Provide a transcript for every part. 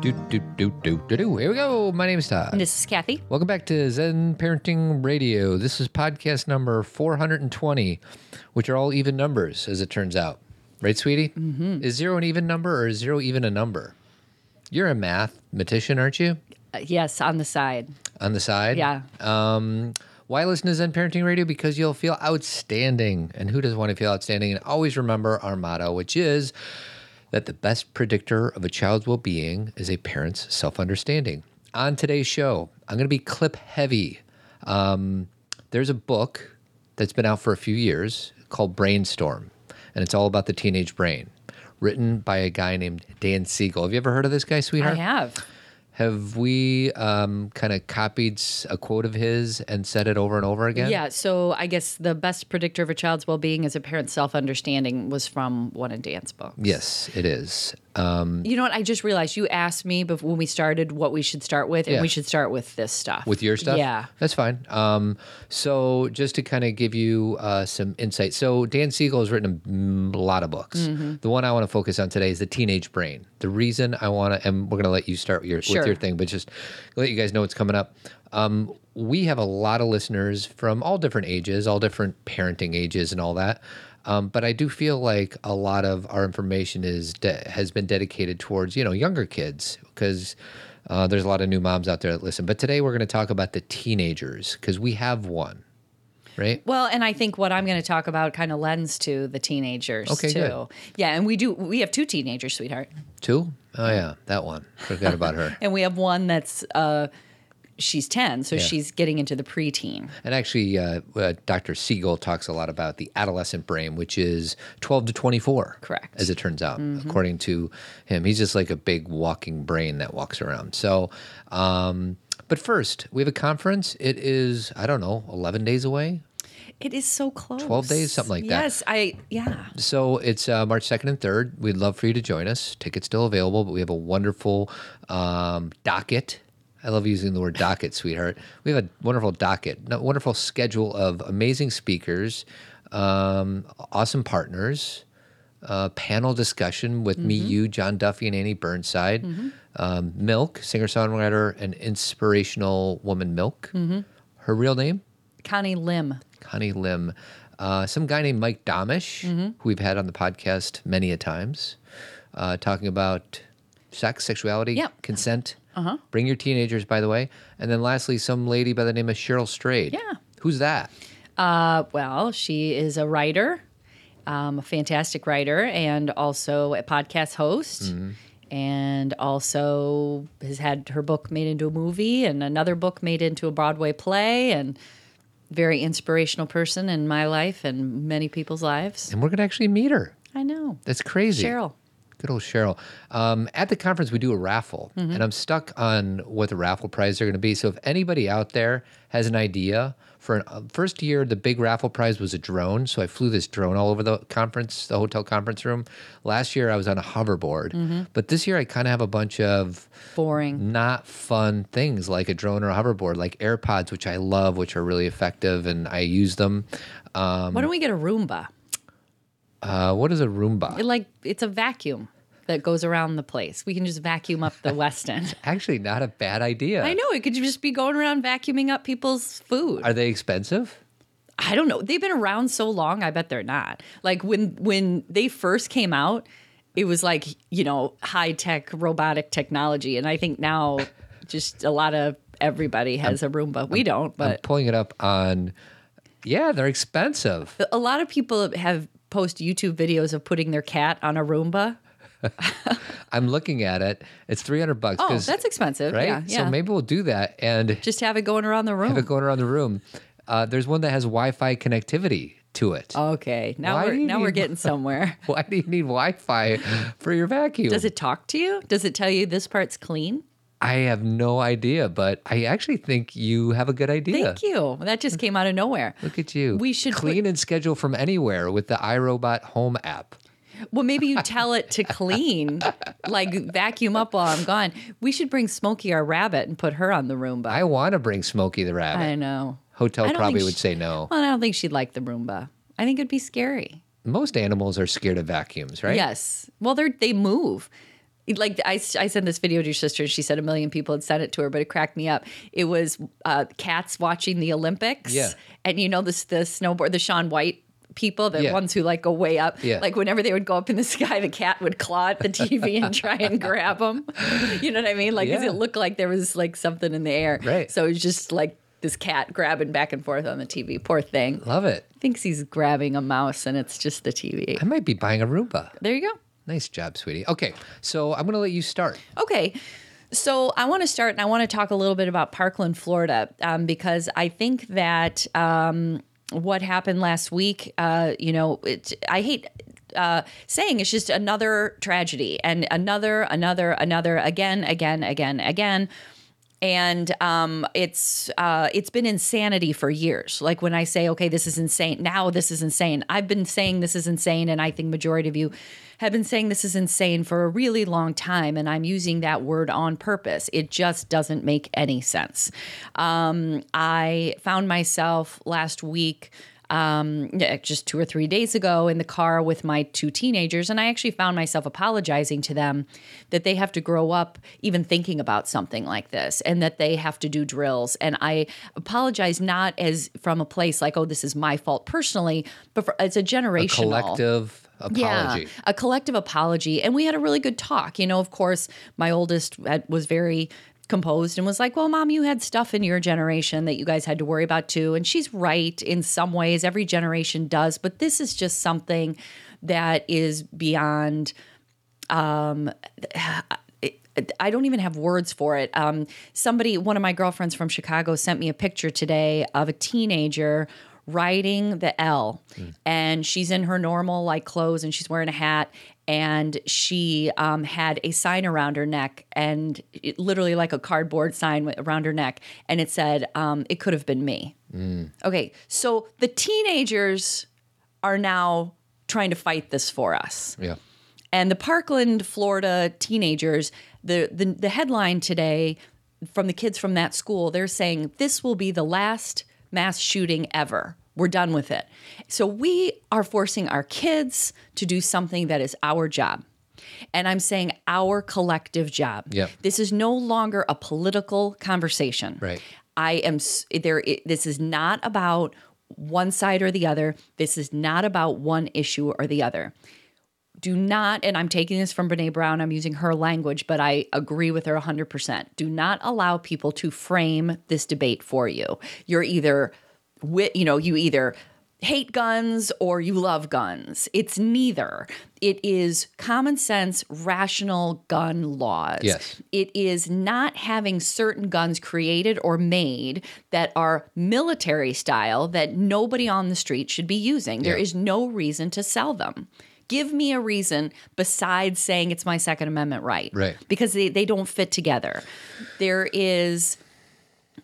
Do, do, do, do, do, do. Here we go. My name is Todd. And this is Cathy. Welcome back to Zen Parenting Radio. This is podcast number 420, which are all even numbers, as it turns out. Right, sweetie? Mm-hmm. Is zero an even number or is zero even a number? You're a mathematician, aren't you? Uh, yes, on the side. On the side? Yeah. Um, why listen to Zen Parenting Radio? Because you'll feel outstanding. And who doesn't want to feel outstanding? And always remember our motto, which is that the best predictor of a child's well being is a parent's self understanding. On today's show, I'm going to be clip heavy. Um, there's a book that's been out for a few years called Brainstorm, and it's all about the teenage brain, written by a guy named Dan Siegel. Have you ever heard of this guy, sweetheart? I have. Have we um, kind of copied a quote of his and said it over and over again? Yeah, so I guess the best predictor of a child's well being is a parent's self understanding was from one of Dan's books. Yes, it is. Um, You know what? I just realized you asked me before when we started what we should start with, and Yeah. we should start with this stuff. with your stuff? Yeah. That's fine. Um, so, just to kind of give you uh, some insight. So, Dan Siegel has written a lot of books. Mm-hmm. The one I want to focus on today is The Teenage Brain. The reason I want to, and we're going to let you start your, Sure. with your thing, but just let you guys know what's coming up. Um, we have a lot of listeners from all different ages, all different parenting ages, and all that. Um, but I do feel like a lot of our information is de- has been dedicated towards you know younger kids because uh, there's a lot of new moms out there that listen. But today we're going to talk about the teenagers because we have one, right? Well, and I think what I'm going to talk about kind of lends to the teenagers Okay, too. good. Yeah, and we do. We have two teenagers, sweetheart, Two? Oh yeah, that one. Forgot about her. and we have one that's uh, she's ten, so Yeah. she's getting into the preteen. And actually, uh, uh, Dr. Siegel talks a lot about the adolescent brain, which is 12 to 24. Correct. As it turns out, according to him. He's just like a big walking brain that walks around. So, um, but first, we have a conference. It is, I don't know, 11 days away. It is so close. 12 days, something like that. Yes, I yeah. So it's uh, March 2nd and 3rd. We'd love for you to join us. Tickets still available, but we have a wonderful um, docket. I love using the word docket, sweetheart. We have a wonderful docket, a wonderful schedule of amazing speakers, um, awesome partners, uh, panel discussion with me, you, John Duffy, and Annie Burnside. Um, Milk, singer songwriter, and inspirational woman, Milk. Her real name? Connie Lim. Connie Lim, uh, some guy named Mike Domitrz, Mm-hmm. who we've had on the podcast many a times, uh, talking about sex, sexuality, Yep. consent. Uh-huh. Bring your teenagers, by the way. And then lastly, some lady by the name of Cheryl Strayed. Yeah. Who's that? Uh, well, she is a writer, um, a fantastic writer, and also a podcast host. Mm-hmm. And also has had her book made into a movie and another book made into a Broadway play, and very inspirational person in my life and many people's lives. And we're going to actually meet her. I know. That's crazy. Cheryl. Good old Cheryl. Um, at the conference, we do a raffle, Mm-hmm. and I'm stuck on what the raffle prizes are going to be. So if anybody out there has an idea for an uh, first year, the big raffle prize was a drone. So I flew this drone all over the conference, the hotel conference room. Last year, I was on a hoverboard, Mm-hmm. but this year I kind of have a bunch of Boring. not fun things like a drone or a hoverboard, like AirPods, which I love, which are really effective, and I use them. Um, Why don't we get a Roomba? Uh, what is a Roomba? It, like it's a vacuum that goes around the place. We can just vacuum up the West End. Actually, not a bad idea. I know it could just be going around vacuuming up people's food. Are they expensive? I don't know. They've been around so long. I bet they're not. Like when when they first came out, it was like you know high tech robotic technology, and I think now just a lot of everybody has a Roomba. We don't, but I'm but pulling it up on. Yeah, they're expensive. a lot of people have post YouTube videos of putting their cat on a Roomba. I'm looking at it. It's 300 bucks. Oh, that's expensive. right. Yeah, yeah. So maybe we'll do that and just have it going around the room. have it going around the room. Uh, there's one that has Wi-Fi connectivity to it. okay, now Why we're now we're getting somewhere. Why do you need Wi-Fi for your vacuum? Does it talk to you? Does it tell you this part's clean? I have no idea, but I actually think you have a good idea. Thank you. That just came out of nowhere. Look at you. We should put- clean and schedule from anywhere with the iRobot Home app. Well, maybe you tell it to clean, like vacuum up while I'm gone. We should bring Smokey our rabbit and put her on the Roomba. I want to bring Smokey the rabbit. I know. Hotel I probably would she- say no. Well, I don't think she'd like the Roomba. I think it'd be scary. Most animals are scared of vacuums, right? Yes. Well, they they move. Like I, I sent this video to your sister and she said a million people had sent it to her but it cracked me up it was uh, cats watching the olympics Yeah. and you know this the snowboard the Shaun White people the Yeah. ones who like go way up Yeah. like whenever they would go up in the sky the cat would claw at the tv and try and grab them you know what i mean like Yeah. it looked like there was like something in the air Right. so it was just like this cat grabbing back and forth on the tv poor thing Love it. thinks he's grabbing a mouse and it's just the tv I might be buying a Roomba. there you go Nice job, sweetie. Okay, so I'm going to let you start. Okay. So I want to start and I want to talk a little bit about Parkland, Florida, um, because I think that um, what happened last week, uh, you know, it, I hate uh, saying it's just another tragedy and another, another, another, again, again, again, again. And um, it's uh, it's been insanity for years. Like when I say, okay, this is insane. Now this is insane. I've been saying this is insane, and I think majority of you have been saying this is insane for a really long time. And I'm using that word on purpose. It just doesn't make any sense. Um, I found myself last week um, just two or three days ago in the car with my two teenagers, and I actually found myself apologizing to them that they have to grow up even thinking about something like this, and that they have to do drills. And I apologize not as from a place like, oh, this is my fault personally, but for, it's a generational Collective apology. yeah, a collective apology. And we had a really good talk. You know, of course, my oldest uh, was very composed and was like, Well, mom, you had stuff in your generation that you guys had to worry about too. And she's right in some ways. Every generation does. But this is just something that is beyond. Um, I don't even have words for it. Um, somebody, one of my girlfriends from Chicago, sent me a picture today of a teenager riding the L, and she's in her normal like clothes, and she's wearing a hat, and she um, had a sign around her neck, and it, literally like a cardboard sign around her neck, and it said, um, "It could have been me." Okay, so the teenagers are now trying to fight this for us. Yeah. And the Parkland, Florida teenagers, the, the the headline today from the kids from that school, they're saying this will be the last mass shooting ever. We're done with it. So we are forcing our kids to do something that is our job. And I'm saying our collective job. Yep. This is no longer a political conversation. Right. I am there. This is not about one side or the other. This is not about one issue or the other. Do not, and I'm taking this from Brené Brown, I'm using her language, but I agree with her 100%. Do not allow people to frame this debate for you. You're either, you know, you either hate guns or you love guns. It's neither. It is common sense, rational gun laws. Yes. It is not having certain guns created or made that are military style that nobody on the street should be using. There Yeah. is no reason to sell them. Give me a reason besides saying it's my Second Amendment right. Right. Because they, they don't fit together. There is,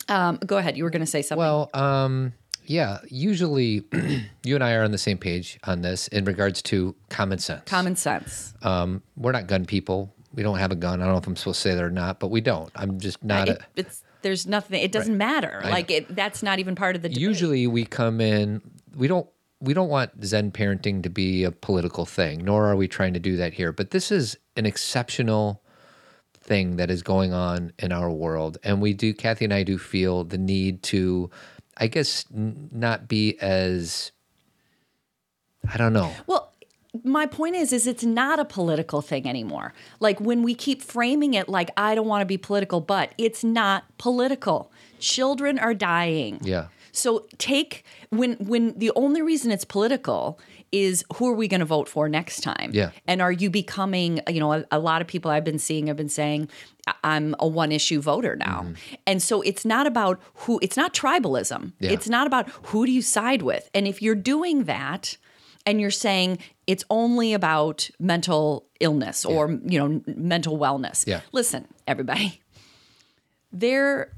um, go ahead. You were going to say something. Well, um, yeah, usually you and I are on the same page on this in regards to common sense. Common sense. um, we're not gun people. We don't have a gun. I don't know if I'm supposed to say that or not, but we don't. I'm just not It, a. it's there's nothing. It doesn't matter. Like it. That's not even part of the. Debate. Usually we come in, we don't. We don't want Zen parenting to be a political thing, nor are we trying to do that here. But this is an exceptional thing that is going on in our world. And we do, Cathy and I do feel the need to, I guess, n- not be as, I don't know. Well, my point is is it's not a political thing anymore. Like when we keep framing it like I don't want to be political, but it's not political. Children are dying. Yeah. So take when when the only reason it's political is who are we going to vote for next time? Yeah. And are you becoming, you know, a, a lot of people I've been seeing have been saying "I- I'm a one issue voter now. Mm-hmm. And so it's not about who it's not tribalism. Yeah. It's not about who do you side with. And if you're doing that and you're saying it's only about mental illness or, you know, mental wellness. Yeah. Listen, everybody there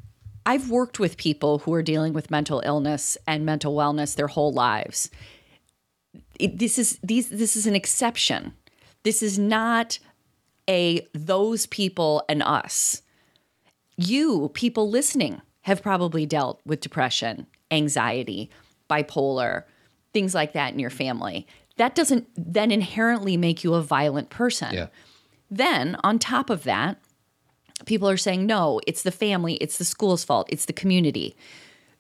I've worked with people who are dealing with mental illness and mental wellness their whole lives. It- this is these this is an exception. This is not a those people and us. You people listening have probably dealt with depression, anxiety, bipolar, things like that in your family. That doesn't then inherently make you a violent person Yeah. Then, on top of that, people are saying, no, it's the family, it's the school's fault, it's the community.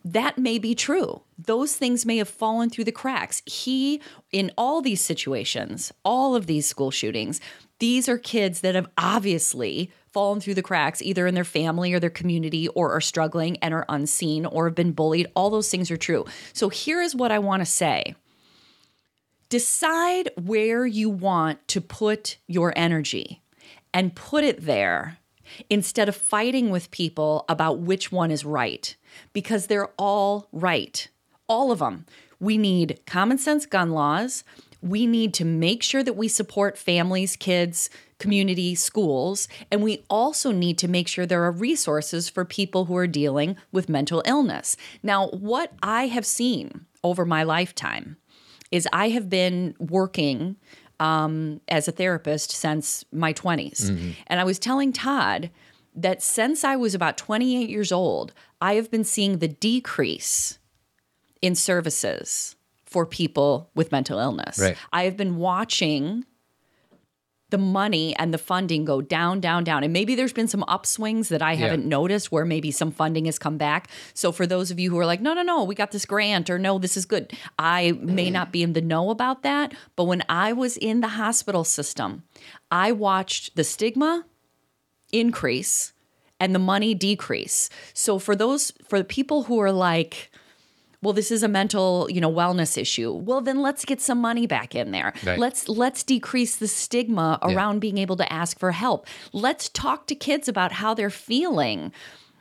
That may be true. Those things may have fallen through the cracks. He, in all these situations, all of these school shootings, these are kids that have obviously fallen through the cracks, either in their family or their community, or are struggling and are unseen or have been bullied. All those things are true. So here is what I want to say decide where you want to put your energy and put it there instead of fighting with people about which one is right because they're all right. All of them. We need common sense gun laws. We need to make sure that we support families, kids, community, schools, and we also need to make sure there are resources for people who are dealing with mental illness. Now, what I have seen over my lifetime is I have been working um, as a therapist since my 20s. Mm-hmm. And I was telling Todd that since I was about 28 years old, I have been seeing the decrease in services for people with mental illness. Right. I have been watching the money and the funding go down, down, down. And maybe there's been some upswings that I haven't noticed where maybe some funding has come back. So for those of you who are like, no, no, no, we got this grant or no, this is good, I may not be in the know about that. But when I was in the hospital system, I watched the stigma increase and the money decrease. So for those, for the people who are like, well this is a mental you know wellness issue. Well then let's get some money back in there. Right. let's let's decrease the stigma around being able to ask for help. Let's talk to kids about how they're feeling.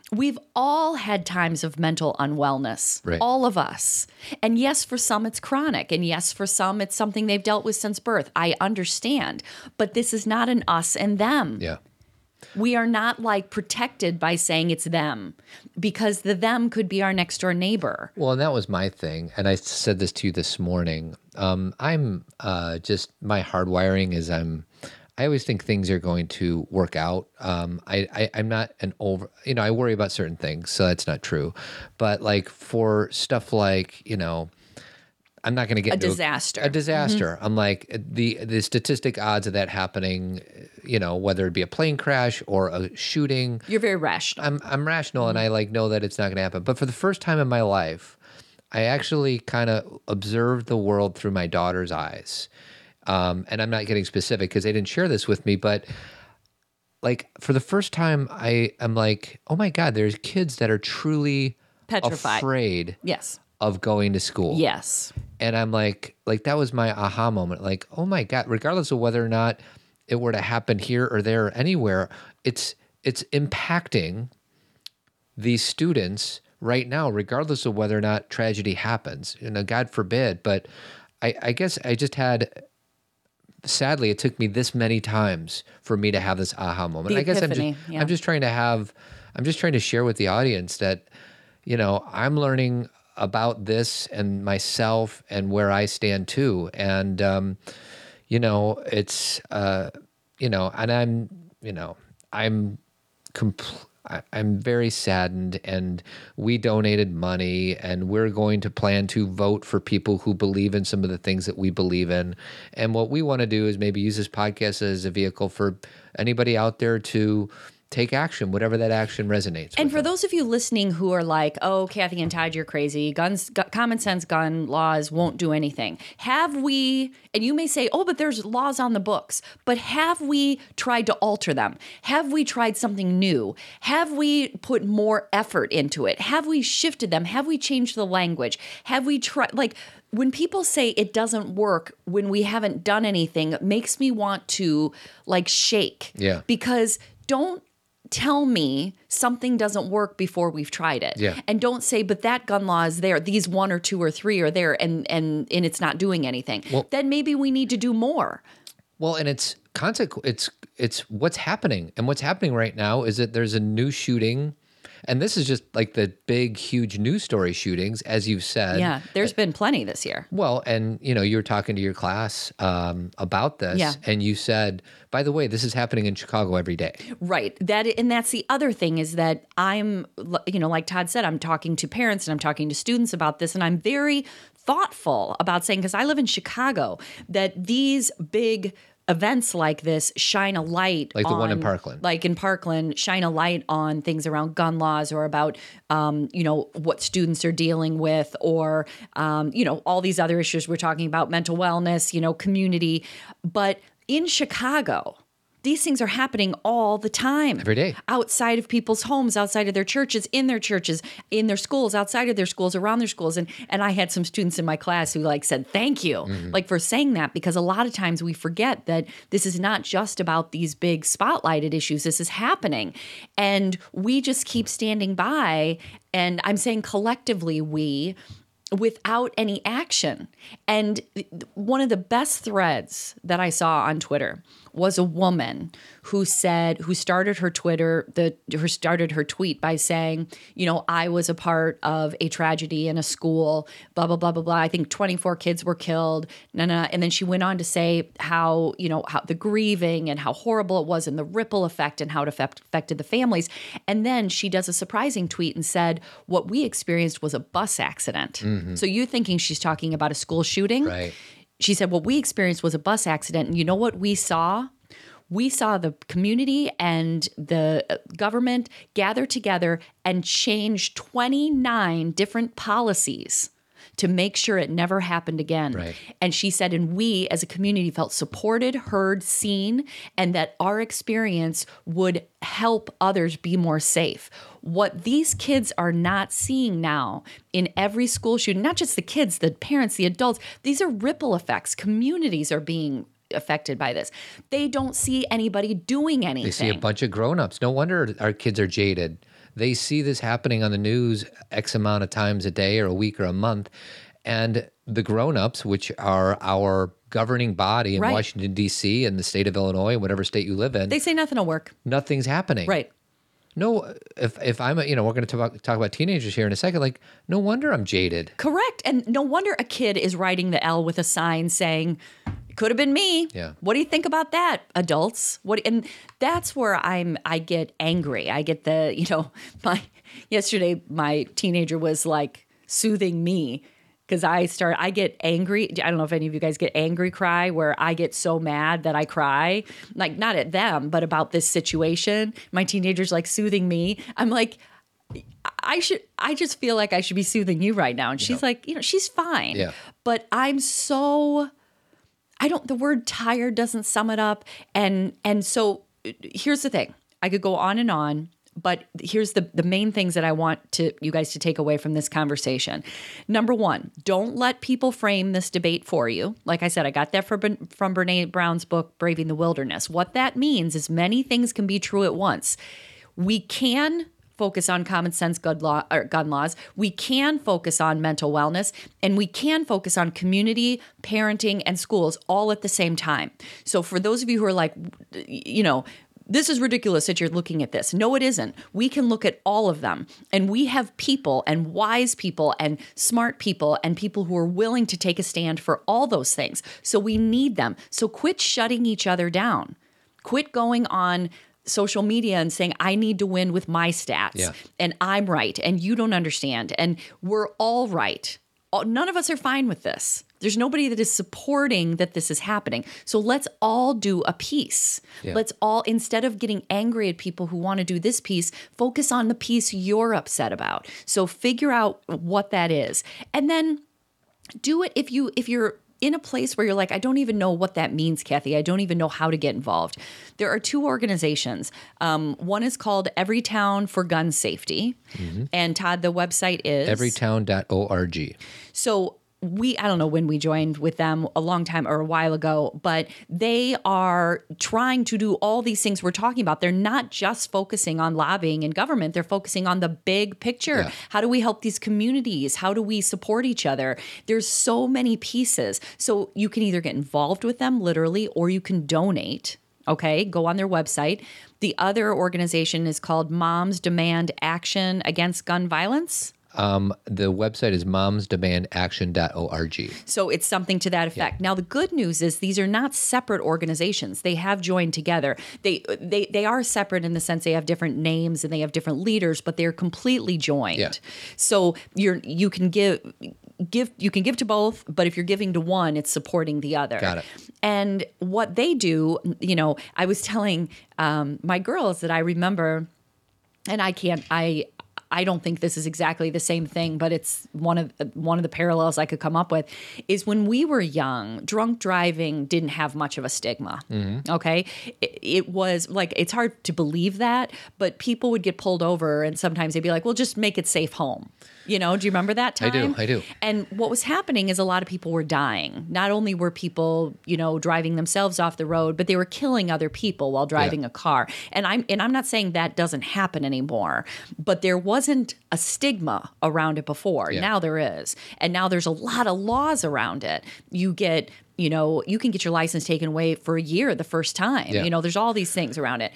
We've all had times of mental unwellness Right. all of us. And yes for some it's chronic and yes for some it's something they've dealt with since birth. I understand. But this is not an us and them. Yeah. We are not like protected by saying it's them because the them could be our next door neighbor Well, and that was my thing, and I said this to you this morning. Um, I'm uh, just my hardwiring is I'm. I always think things are going to work out. Um, I, I I'm not an over. You know, I worry about certain things, so that's not true. But like for stuff like you know, I'm not going to get A disaster. A disaster. I'm like the the statistic odds of that happening. You know, whether it be a plane crash or a shooting. You're very rational. I'm I'm rational and I like know that it's not going to happen. But for the first time in my life, I actually kind of observed the world through my daughter's eyes. Um, and I'm not getting specific because they didn't share this with me, but like for the first time, I am like, oh my god, there's kids that are truly Petrified. afraid Yes. of going to school Yes. And I'm like, like that was my aha moment. Like, oh my god, regardless of whether or not it were to happen here or there or anywhere, it's it's impacting these students right now, regardless of whether or not tragedy happens. You know, God forbid. But I, I guess I just had. Sadly, it took me this many times for me to have this aha moment. The I guess I'm epiphany, just yeah. I'm just trying to have I'm just trying to share with the audience that you know I'm learning about this and myself and where I stand too. And um, you know, it's uh, you know, and I'm you know I'm compl- I- I'm very saddened, and we donated money, and we're going to plan to vote for people who believe in some of the things that we believe in. And what we want to do is maybe use this podcast as a vehicle for anybody out there to take action, whatever that action resonates. And for them. those of you listening who are like, "Oh, Cathy and Todd, you're crazy. Guns, gu- common sense gun laws won't do anything." Have we? And you may say, "Oh, but there's laws on the books." But have we tried to alter them? Have we tried something new? Have we put more effort into it? Have we shifted them? Have we changed the language? Have we tried like when people say it doesn't work when we haven't done anything, it makes me want to like shake. Yeah. Because don't tell me something doesn't work before we've tried it. Yeah. And don't say, but that gun law is there. These one or two or three are there and and and it's not doing anything. then maybe we need to do more. Well, and it's consequ- it's it's what's happening, and what's happening right now is that there's a new shooting, and this is just like the big, huge news story shootings, as you've said. Yeah. There's been plenty this year. Well, and you know, you were talking to your class um, about this, Yeah. and you said, by the way, this is happening in Chicago every day. Right. That and that's the other thing is that I'm you know like Todd said I'm talking to parents and I'm talking to students about this and I'm very thoughtful about saying cuz I live in Chicago that these big events like this shine a light Like the one in Parkland. like in Parkland, shine a light on things around gun laws or about, um, you know, what students are dealing with or, um, you know, all these other issues we're talking about, mental wellness, you know, community. But in Chicago, these things are happening all the time. Every day. Outside of people's homes, outside of their churches, in their churches, in their schools, outside of their schools, around their schools. And and I had some students in my class who like said, thank you, mm-hmm. like for saying that, because a lot of times we forget that this is not just about these big spotlighted issues. This is happening. And we just keep standing by. And I'm saying collectively, we without any action. And one of the best threads that I saw on Twitter was a woman who said who started her Twitter the her started her tweet by saying, you know, I was a part of a tragedy in a school, blah blah blah blah blah. I think 24 kids were killed. No, no, and then she went on to say how, you know, how the grieving and how horrible it was and the ripple effect and how it affect, affected the families. And then she does a surprising tweet and said, what we experienced was a bus accident. Mm-hmm. So you thinking she's talking about a school shooting? Right. She said, What we experienced was a bus accident. And you know what we saw? We saw the community and the uh, government gather together and change 29 different policies to make sure it never happened again. Right. And she said, and we as a community felt supported, heard, seen, and that our experience would help others be more safe. What these kids are not seeing now in every school shooting, not just the kids, the parents, the adults, these are ripple effects. Communities are being affected by this. They don't see anybody doing anything. They see a bunch of grown-ups. No wonder our kids are jaded. They see this happening on the news X amount of times a day or a week or a month. And the grown-ups, which are our governing body in Right. Washington, D.C. and the state of Illinois, whatever state you live in, they say nothing will work. nothing's happening. Right. No, if if I'm, a, you know, we're going to talk, talk about teenagers here in a second. Like, no wonder I'm jaded. Correct. And no wonder a kid is writing the L with a sign saying, could have been me. Yeah. What do you think about that, adults? What and that's where I'm I get angry. I get the, you know, my yesterday my teenager was like soothing me because I start I get angry. I don't know if any of you guys get angry cry where I get so mad that I cry. Like not at them, but about this situation. My teenager's like soothing me. I'm like I should I just feel like I should be soothing you right now. And she's like, you know, she's fine. Yeah. But I'm so I don't the word tired doesn't sum it up. And and so uh, here's the thing. I could go on and on, but here's the the main things that I want to you guys to take away from this conversation. Number 1, don't let people frame this debate for you. Like I said, I got that from from Brené Brown's book Braving the Wilderness. What that means is many things can be true at once. We can focus on common sense gun, law, or gun laws. We can focus on mental wellness and we can focus on community, parenting, and schools all at the same time. So, for those of you who are like, you know, this is ridiculous that you're looking at this. No, it isn't. We can look at all of them. And we have people and wise people and smart people and people who are willing to take a stand for all those things. So we need them. So quit shutting each other down. Quit going on social media and saying, I need to win with my stats Yeah. and I'm right and you don't understand and we're all right. None of us are fine with this. There's nobody that is supporting that this is happening. So let's all do a piece. Yeah. Let's all, instead of getting angry at people who want to do this piece, focus on the piece you're upset about. So figure out what that is. And then do it if you if you're in a place where you're like i don't even know what that means cathy i don't even know how to get involved there are two organizations um, one is called Everytown for gun safety and todd the website is Everytown.org. so we I don't know when we joined with them a long time or a while ago, but they are trying to do all these things we're talking about. They're not just focusing on lobbying and government, they're focusing on the big picture. Yeah. How do we help these communities? How do we support each other? There's so many pieces. So you can either get involved with them literally or you can donate. Okay, go on their website. The other organization is called Moms Demand Action Against Gun Violence. Um, the website is momsdemandaction.org. So it's something to that effect. Now the good news is these are not separate organizations. They have joined together. They they they are separate in the sense they have different names and they have different leaders, but they're completely joined. Yeah. So you're you can give give you can give to both, but if you're giving to one, it's supporting the other. Got it. And what they do, you know, I was telling um, my girls that I remember, and I can't, I. I don't think this is exactly the same thing, but it's one of one of the parallels I could come up with is when we were young, drunk driving didn't have much of a stigma. Mm-hmm. Okay, it, it was like it's hard to believe that, but people would get pulled over, and sometimes they'd be like, "Well, just make it safe home." You know, do you remember that time? I do, I do. And what was happening is a lot of people were dying. Not only were people, you know, driving themselves off the road, but they were killing other people while driving Yeah. a car. And I'm and I'm not saying that doesn't happen anymore, but there wasn't a stigma around it before. Yeah. Now there is. And now there's a lot of laws around it. You get you know, you can get your license taken away for a year the first time. Yeah. You know, there's all these things around it.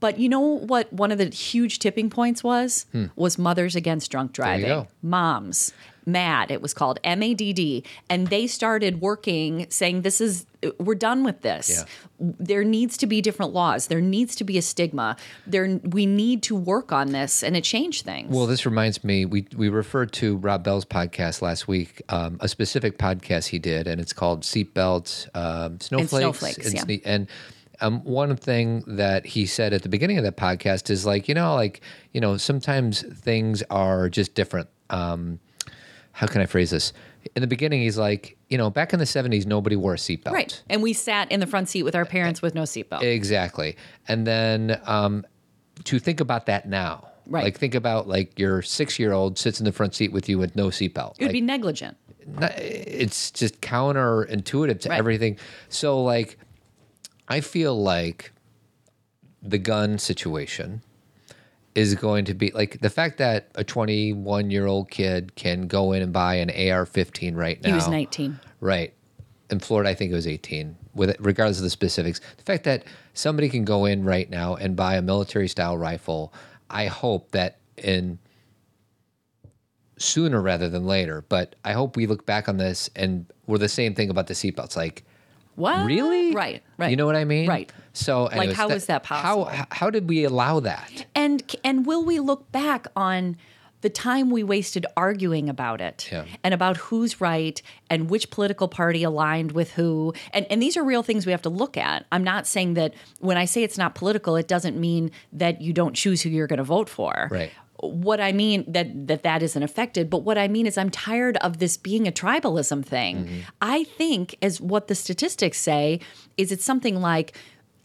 But you know what one of the huge tipping points was? Was Mothers Against Drunk Hmm. Driving. Moms. MAD, it was called M A D D. And they started working saying, This is, we're done with this. Yeah. There needs to be different laws. There needs to be a stigma. There, we need to work on this and it changed things. Well, this reminds me, we, we referred to Rob Bell's podcast last week, um, a specific podcast he did, and it's called Seatbelts, um, Snowflakes. Snowflakes, yeah. and um, one thing that he said at the beginning of that podcast is like, you know, like, you know, sometimes things are just different. Um, how can I phrase this? In the beginning, he's like, you know, back in the 70s, nobody wore a seatbelt. right. And we sat in the front seat with our parents with no seatbelt. Exactly. And then um, to think about that now. Right. Like think about like your six year old sits in the front seat with you with no seatbelt. it would Like, be negligent. not- it's just counterintuitive to Right. everything. So like, I feel like the gun situation is going to be like the fact that a 21 year old kid can go in and buy an AR-15 right now. He was 19. Right. In Florida, I think it was 18, with regardless of the specifics. The fact that somebody can go in right now and buy a military style rifle, I hope that in sooner rather than later, but I hope we look back on this and we're the same thing about the seatbelts. Like, What? really? Right. Right. You know what I mean? Right. So, anyways, how is that How, possible? how did we allow that? And and will we look back on the time we wasted arguing about it Yeah. and about who's right and which political party aligned with who? And and these are real things we have to look at. I'm not saying that when I say it's not political, it doesn't mean that you don't choose who you're going to vote for. Right. What I mean that that that isn't affected, but what I mean is I'm tired of this being a tribalism thing. Mm-hmm. I think as what the statistics say is it's something like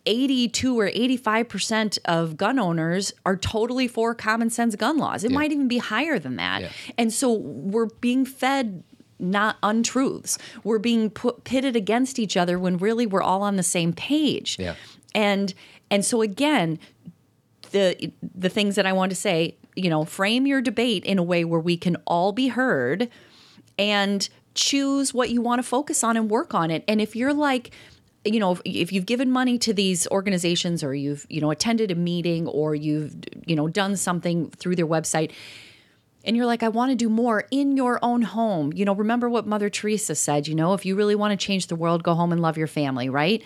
82 or 85% of gun owners are totally for common sense gun laws. It might even be higher than that. Yeah. And so we're being fed not untruths. We're being put pitted against each other when really we're all on the same page. Yeah. And and so again, the the things that I want to say, you know, frame your debate in a way where we can all be heard and choose what you want to focus on and work on it. And if you're like, you know, if, if you've given money to these organizations or you've, you know, attended a meeting or you've, you know, done something through their website and you're like, I want to do more in your own home. You know, remember what Mother Teresa said, you know, if you really want to change the world, go home and love your family, right?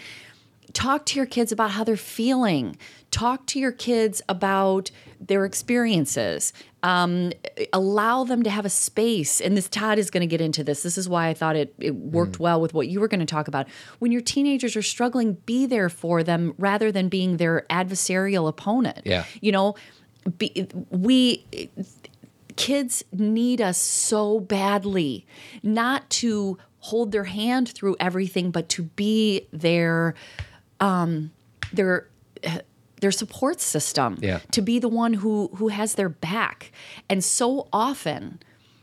talk to your kids about how they're feeling talk to your kids about their experiences um, allow them to have a space and this todd is going to get into this this is why i thought it, it worked well with what you were going to talk about. When your teenagers are struggling be there for them rather than being their adversarial opponent. Yeah. you know be, we kids need us so badly not to hold their hand through everything but to be their um their their support system Yeah. to be the one who who has their back and so often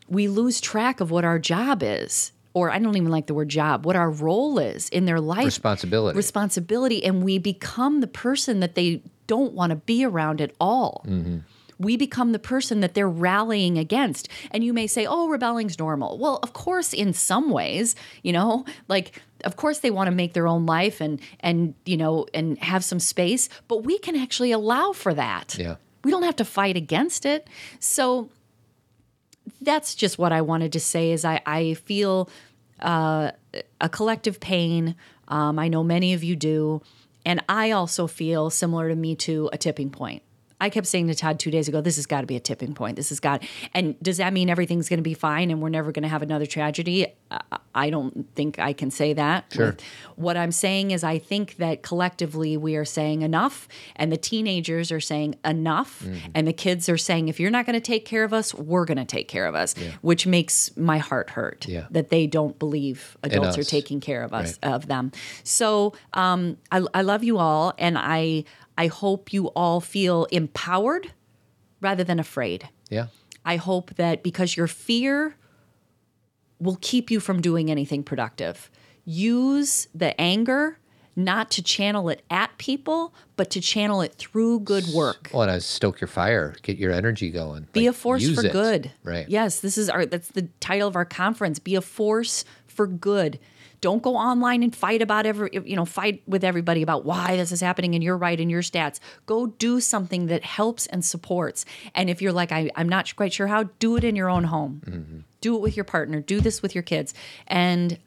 we lose track of what our job is or I don't even like the word job, what our role is in their life. Responsibility. Responsibility. And we become the person that they don't want to be around at all. Mm-hmm. We become the person that they're rallying against. And you may say, oh, rebelling's normal. Well, of course, in some ways, you know, like, of course they want to make their own life and, and, you know, and have some space, but we can actually allow for that. Yeah. We don't have to fight against it. So, that's just what I wanted to say is I, I feel uh, a collective pain. Um, I know many of you do. And I also feel similar to Me Too, a tipping point. I kept saying to Todd two days ago, this has got to be a tipping point. This has got, and does that mean everything's going to be fine and we're never going to have another tragedy? I- don't think I can say that. Sure. What I'm saying is, I think that collectively we are saying enough, and the teenagers are saying enough, Mm-hmm. and the kids are saying, if you're not going to take care of us, we're going to take care of us, which makes my heart hurt Yeah. that they don't believe adults are taking care of us of them. So um, I, I love you all, and I I hope you all feel empowered rather than afraid. Yeah. I hope that because your fear will keep you from doing anything productive. Use the anger not to channel it at people, but to channel it through good work. Well, and stoke your fire, get your energy going. Be Like, a force for it. good. Right. Yes, this is our that's the title of our conference. Be a force for good. Don't go online and fight about every you know, fight with everybody about why this is happening and you're right and your stats. Go do something that helps and supports. And if you're like, I, I'm not quite sure how, do it in your own home. Mm-hmm. Do it with your partner. Do this with your kids. And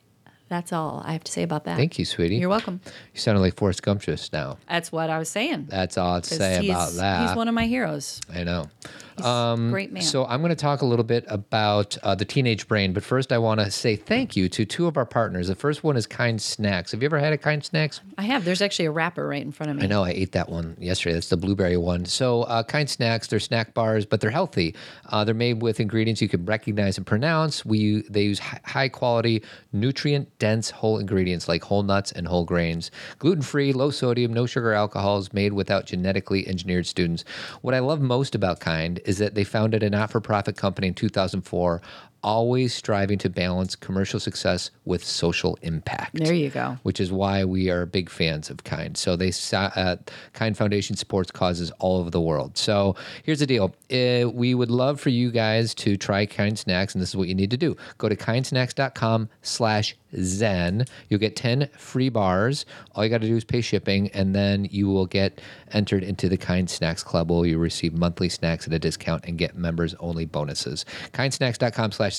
that's all I have to say about that. Thank you, sweetie. You're welcome. You sounded like Forrest Gump just now. That's what I was saying. That's all I'd say about that. He's one of my heroes. I know. Great man. So I'm going to talk a little bit about uh, the teenage brain, but first I want to say thank you to two of our partners. The first one is Kind Snacks. Have you ever had a Kind Snacks? I have. There's actually a wrapper right in front of me. I know I ate that one yesterday. That's the blueberry one. So, uh, kind snacks, they're snack bars, but they're healthy. Uh, they're made with ingredients you can recognize and pronounce. We they use high quality, nutrient dense whole ingredients like whole nuts and whole grains, gluten free, low sodium, no sugar alcohols, made without genetically engineered students. What I love most about Kind is that they founded a not for profit company in 2004. Always striving to balance commercial success with social impact There you go. which is why we are big fans of Kind. So they uh, Kind Foundation supports causes all over the world. So here's the deal: Uh, we would love for you guys to try Kind Snacks, and this is what you need to do: go to kindsnacks.com/slash Zen. You'll get ten free bars. All you got to do is pay shipping, and then you will get entered into the Kind Snacks Club, where you receive monthly snacks at a discount and get members-only bonuses.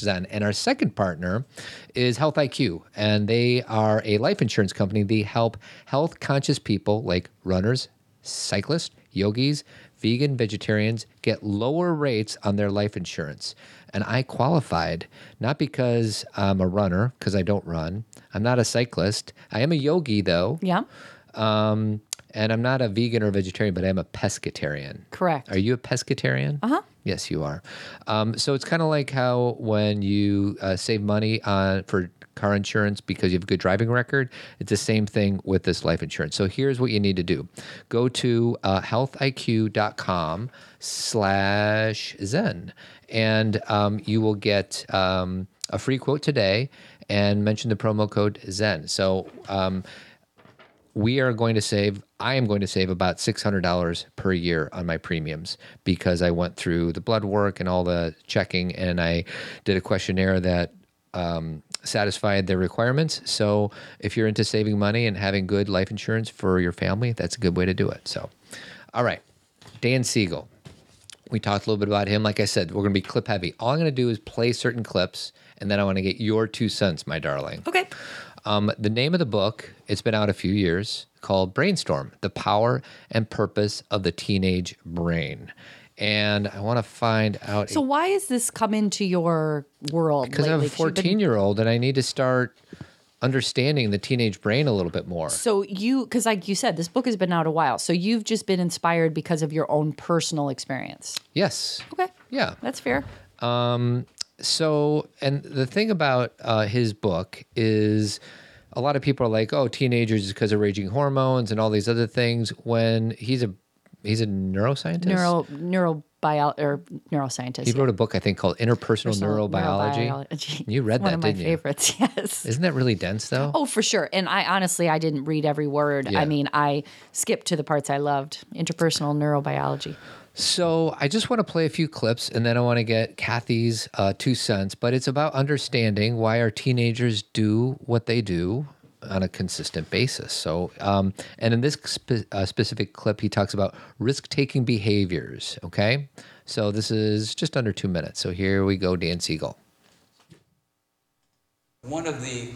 And our second partner is Health IQ, and they are a life insurance company. They help health-conscious people like runners, cyclists, yogis, vegan, vegetarians get lower rates on their life insurance. And I qualified not because I'm a runner, because I don't run. I'm not a cyclist. I am a yogi though. Yeah. Um, and I'm not a vegan or vegetarian, but I am a pescatarian. Correct. Are you a pescatarian? Uh huh. Yes, you are. Um, so it's kind of like how when you uh, save money on for car insurance because you have a good driving record, it's the same thing with this life insurance. So here's what you need to do: go to uh, healthiq.com slash zen, and um, you will get um, a free quote today. And mention the promo code Zen. So um, we are going to save i am going to save about $600 per year on my premiums because i went through the blood work and all the checking and i did a questionnaire that um, satisfied the requirements. So if you're into saving money and having good life insurance for your family that's a good way to do it. So all right. Dan siegel. We talked a little bit about him. Like i said we're going to be clip heavy. All i'm going to do is play certain clips and then i want to get your two cents my darling. Okay. Um, the name of the book, it's been out a few years, called Brainstorm The Power and Purpose of the Teenage Brain. And I want to find out So why has this come into your world? because I'm a lately? you've been- 14 year old and I need to start understanding the teenage brain a little bit more. So you, because like you said, this book has been out a while. So you've just been inspired because of your own personal experience. Yes. Okay, Yeah. that's fair. So, and the thing about uh, his book is a lot of people are like, oh, teenagers is because of raging hormones and all these other things. When he's a he's a neuroscientist. Neuro neurobio or neuroscientist. He wrote a book, I think, called Interpersonal Personal Neurobiology. neurobiology. You read It's one that, of my didn't you? favorites. Yes. Isn't that really dense, though? Oh, for sure. And I honestly, I didn't read every word. Yeah. I mean, I skipped to the parts I loved. Interpersonal neurobiology. So I just want to play a few clips, and then I want to get Cathy's uh, two cents. But it's about understanding why our teenagers do what they do on a consistent basis. So, um, and in this spe- uh, specific clip, he talks about risk-taking behaviors. Okay, so this is just under two minutes. So here we go, Dan Siegel. One of the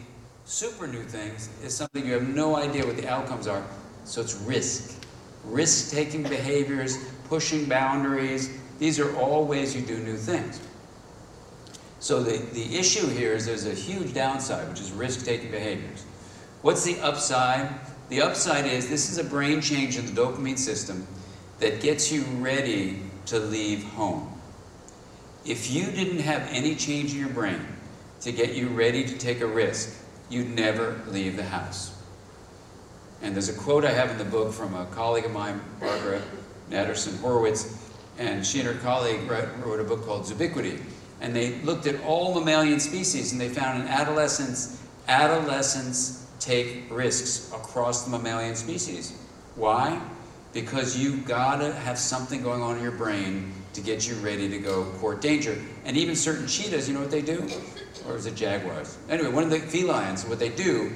super new things is something you have no idea what the outcomes are, so it's risk. risk taking behaviors, pushing boundaries. These are all ways you do new things. So the, the issue here is there's a huge downside, which is risk taking behaviors. What's the upside? The upside is this is a brain change in the dopamine system that gets you ready to leave home. If you didn't have any change in your brain to get you ready to take a risk, you'd never leave the house. And there's a quote I have in the book from a colleague of mine, Barbara Natterson Horowitz, and she and her colleague wrote a book called Zoobiquity. And they looked at all mammalian species and they found in adolescence, adolescents take risks across the mammalian species. Why? Because you gotta have something going on in your brain to get you ready to go court danger. And even certain cheetahs, you know what they do? Or is it jaguars? Anyway, one of the felines, what they do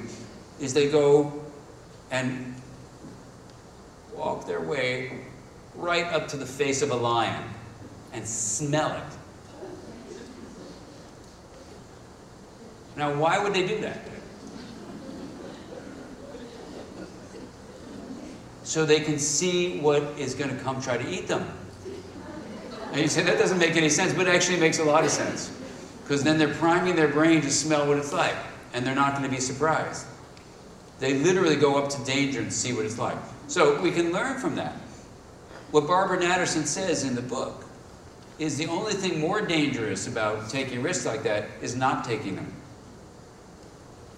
is they go and walk their way right up to the face of a lion and smell it. Now, why would they do that? So they can see what is going to come try to eat them. And you say, that doesn't make any sense, but it actually makes a lot of sense. Because then they're priming their brain to smell what it's like, and they're not going to be surprised. They literally go up to danger and see what it's like. So we can learn from that. What Barbara Natterson says in the book is the only thing more dangerous about taking risks like that is not taking them.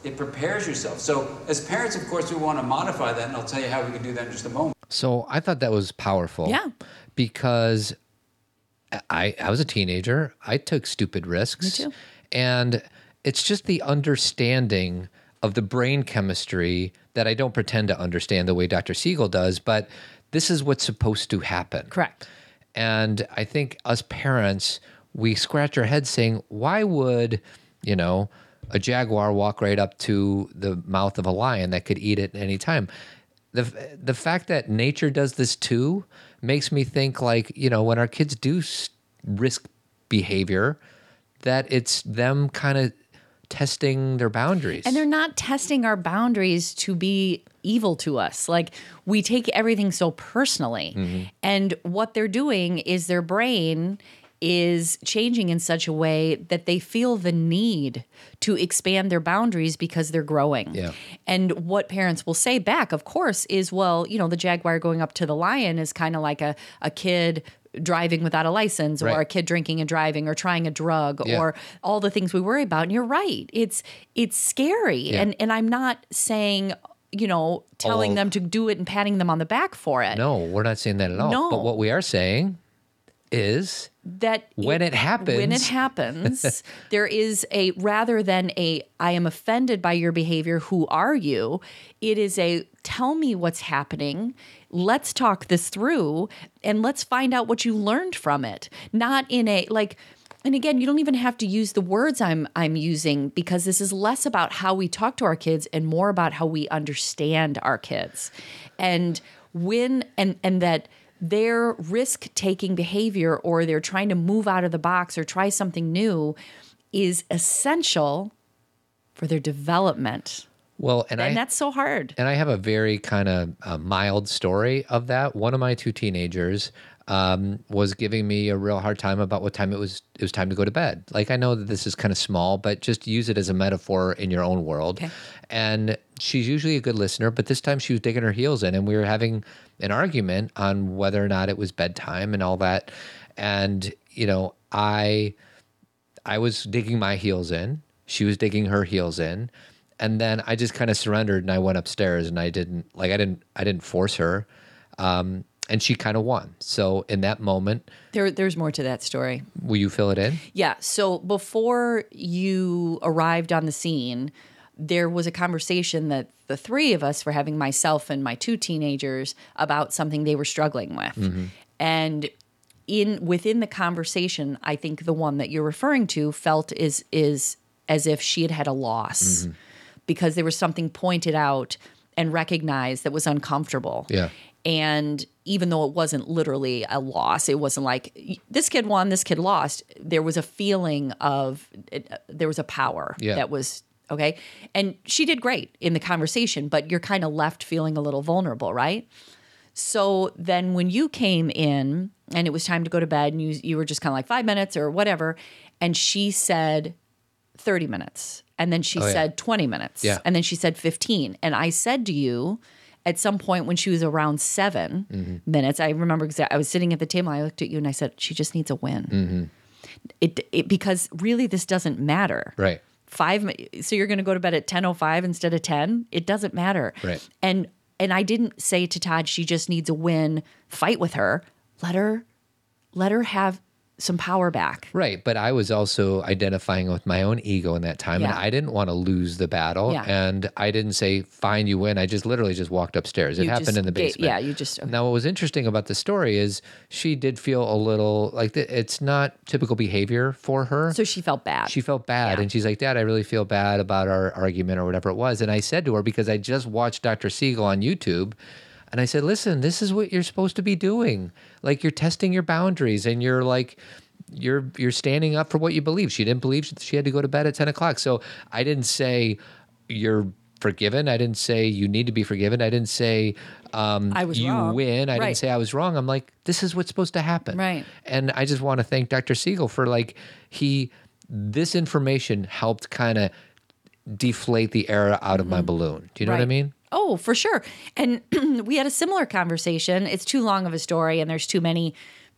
It prepares yourself. So, as parents, of course, we want to modify that, and I'll tell you how we can do that in just a moment. So, I thought that was powerful. Yeah. Because I, I was a teenager. I took stupid risks. Me too. And it's just the understanding of the brain chemistry that I don't pretend to understand the way Dr. Siegel does, but this is what's supposed to happen. Correct. And I think us parents, we scratch our heads saying, why would, you know, a jaguar walk right up to the mouth of a lion that could eat it at any time? The, the fact that nature does this too makes me think like, you know, when our kids do risk behavior, that it's them kind of testing their boundaries. And they're not testing our boundaries to be evil to us. Like we take everything so personally. Mm-hmm. And what they're doing is their brain is changing in such a way that they feel the need to expand their boundaries because they're growing. Yeah. And what parents will say back, of course, is well, you know, the jaguar going up to the lion is kind of like a, a kid driving without a license right. or a kid drinking and driving or trying a drug yeah. or all the things we worry about and you're right it's it's scary yeah. and and I'm not saying you know telling them to do it and patting them on the back for it no we're not saying that at all no. but what we are saying is that when it, it happens when it happens there is a rather than a i am offended by your behavior who are you? it is a tell me what's happening. Let's talk this through and let's find out what you learned from it. Not in a like and again you don't even have to use the words i'm i'm using because this is less about how we talk to our kids and more about how we understand our kids. And when and and that their risk taking behavior or they're trying to move out of the box or try something new is essential for their development. Well, and, and I, that's so hard. And I have a very kind of uh, mild story of that. One of my two teenagers um, was giving me a real hard time about what time it was. It was time to go to bed. Like I know that this is kind of small, but just use it as a metaphor in your own world. Okay. And she's usually a good listener, but this time she was digging her heels in, and we were having an argument on whether or not it was bedtime and all that. And you know, I I was digging my heels in. She was digging her heels in. And then I just kind of surrendered and I went upstairs and I didn't like I didn't I didn't force her. Um, and she kind of won. So in that moment, there there's more to that story. Will you fill it in? Yeah. So before you arrived on the scene, there was a conversation that the three of us were having, myself and my two teenagers, about something they were struggling with. Mm-hmm. And in within the conversation, I think the one that you're referring to felt is is as if she had had a loss mm-hmm. because there was something pointed out and recognized that was uncomfortable. Yeah. And even though it wasn't literally a loss, it wasn't like this kid won, this kid lost. There was a feeling of it, there was a power yeah. that was okay. And she did great in the conversation, but you're kind of left feeling a little vulnerable, right? So then when you came in and it was time to go to bed and you you were just kind of like 5 minutes or whatever and she said 30 minutes and then she Oh, yeah. said 20 minutes Yeah. and then she said 15 and I said to you at some point when she was around 7 Mm-hmm. minutes I remember exactly I was sitting at the table I looked at you and I said she just needs a win. Mm-hmm. It, it because really this doesn't matter Right. five so you're going to go to bed at 10.05 instead of 10 it doesn't matter Right. and and i didn't say to todd she just needs a win fight with her let her let her have some power back Right, but I was also identifying with my own ego in that time, and I didn't want to lose the battle. Yeah. And I didn't say "fine, you win." I just literally just walked upstairs. It happened in the basement. yeah, you just- Now, what was interesting about the story is she did feel a little like th- it's not typical behavior for her. so she felt bad She felt bad, Yeah. and she's like, "Dad, I really feel bad about our argument or whatever it was." And I said to her because I just watched Dr. Siegel on YouTube, and I said, "Listen, this is what you're supposed to be doing. Like you're testing your boundaries, and you're like." You're you're standing up for what you believe. She didn't believe she had to go to bed at ten o'clock. So I didn't say you're forgiven. I didn't say you need to be forgiven. I didn't say um, I was you wrong. win. I Right. didn't say I was wrong. I'm like this is what's supposed to happen. Right. And I just want to thank Dr. Siegel for like he this information helped kind of deflate the air out of my balloon. Do you know what I Mm-hmm. Mean? Oh, for sure. And we had a similar conversation. It's too long of a story, and there's too many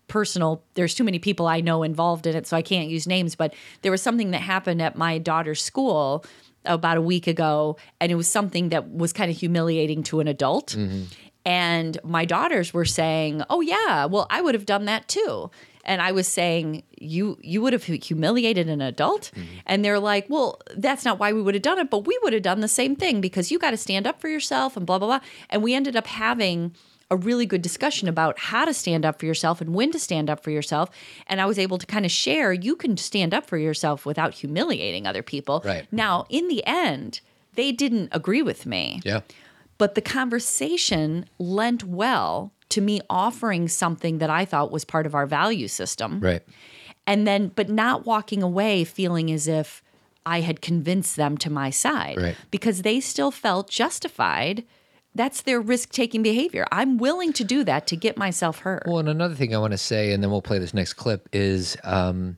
personal, there's too many people I know involved in it, so I can't use names. But there was something that happened at my daughter's school about a week ago, and it was something that was kind of humiliating to an adult. Mm-hmm. And my daughters were saying, "Oh yeah, well I would have done that too." And I was saying, "You you would have humiliated an adult?" Mm-hmm. And they're like, "Well, that's not why we would have done it, but we would have done the same thing because you got to stand up for yourself and blah blah blah." And we ended up having a really good discussion about how to stand up for yourself and when to stand up for yourself. And I was able to kind of share you can stand up for yourself without humiliating other people. Right. Now, in the end, they didn't agree with me Yeah. but the conversation lent well to me offering something that I thought was part of our value system. Right. And then, but not walking away feeling as if I had convinced them to my side Right. because they still felt justified. That's their risk taking behavior. I'm willing to do that to get myself hurt. Well, and another thing I want to say, and then we'll play this next clip, is um,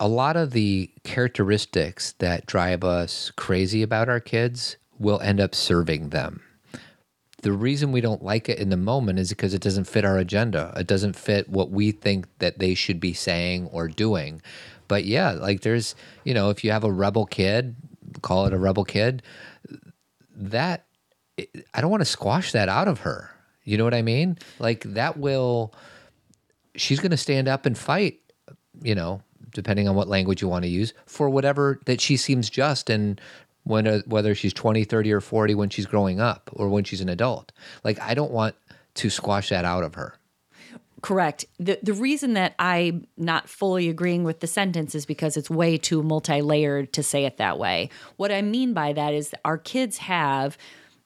a lot of the characteristics that drive us crazy about our kids will end up serving them. The reason we don't like it in the moment is because it doesn't fit our agenda. It doesn't fit what we think that they should be saying or doing. But yeah, like there's, you know, if you have a rebel kid, call it a rebel kid, that I don't want to squash that out of her. You know what I mean? Like that will she's going to stand up and fight, you know, depending on what language you want to use for whatever that she seems just and when uh, whether she's 20, 30 or 40 when she's growing up or when she's an adult. Like I don't want to squash that out of her. Correct. The the reason that I'm not fully agreeing with the sentence is because it's way too multi-layered to say it that way. What I mean by that is our kids have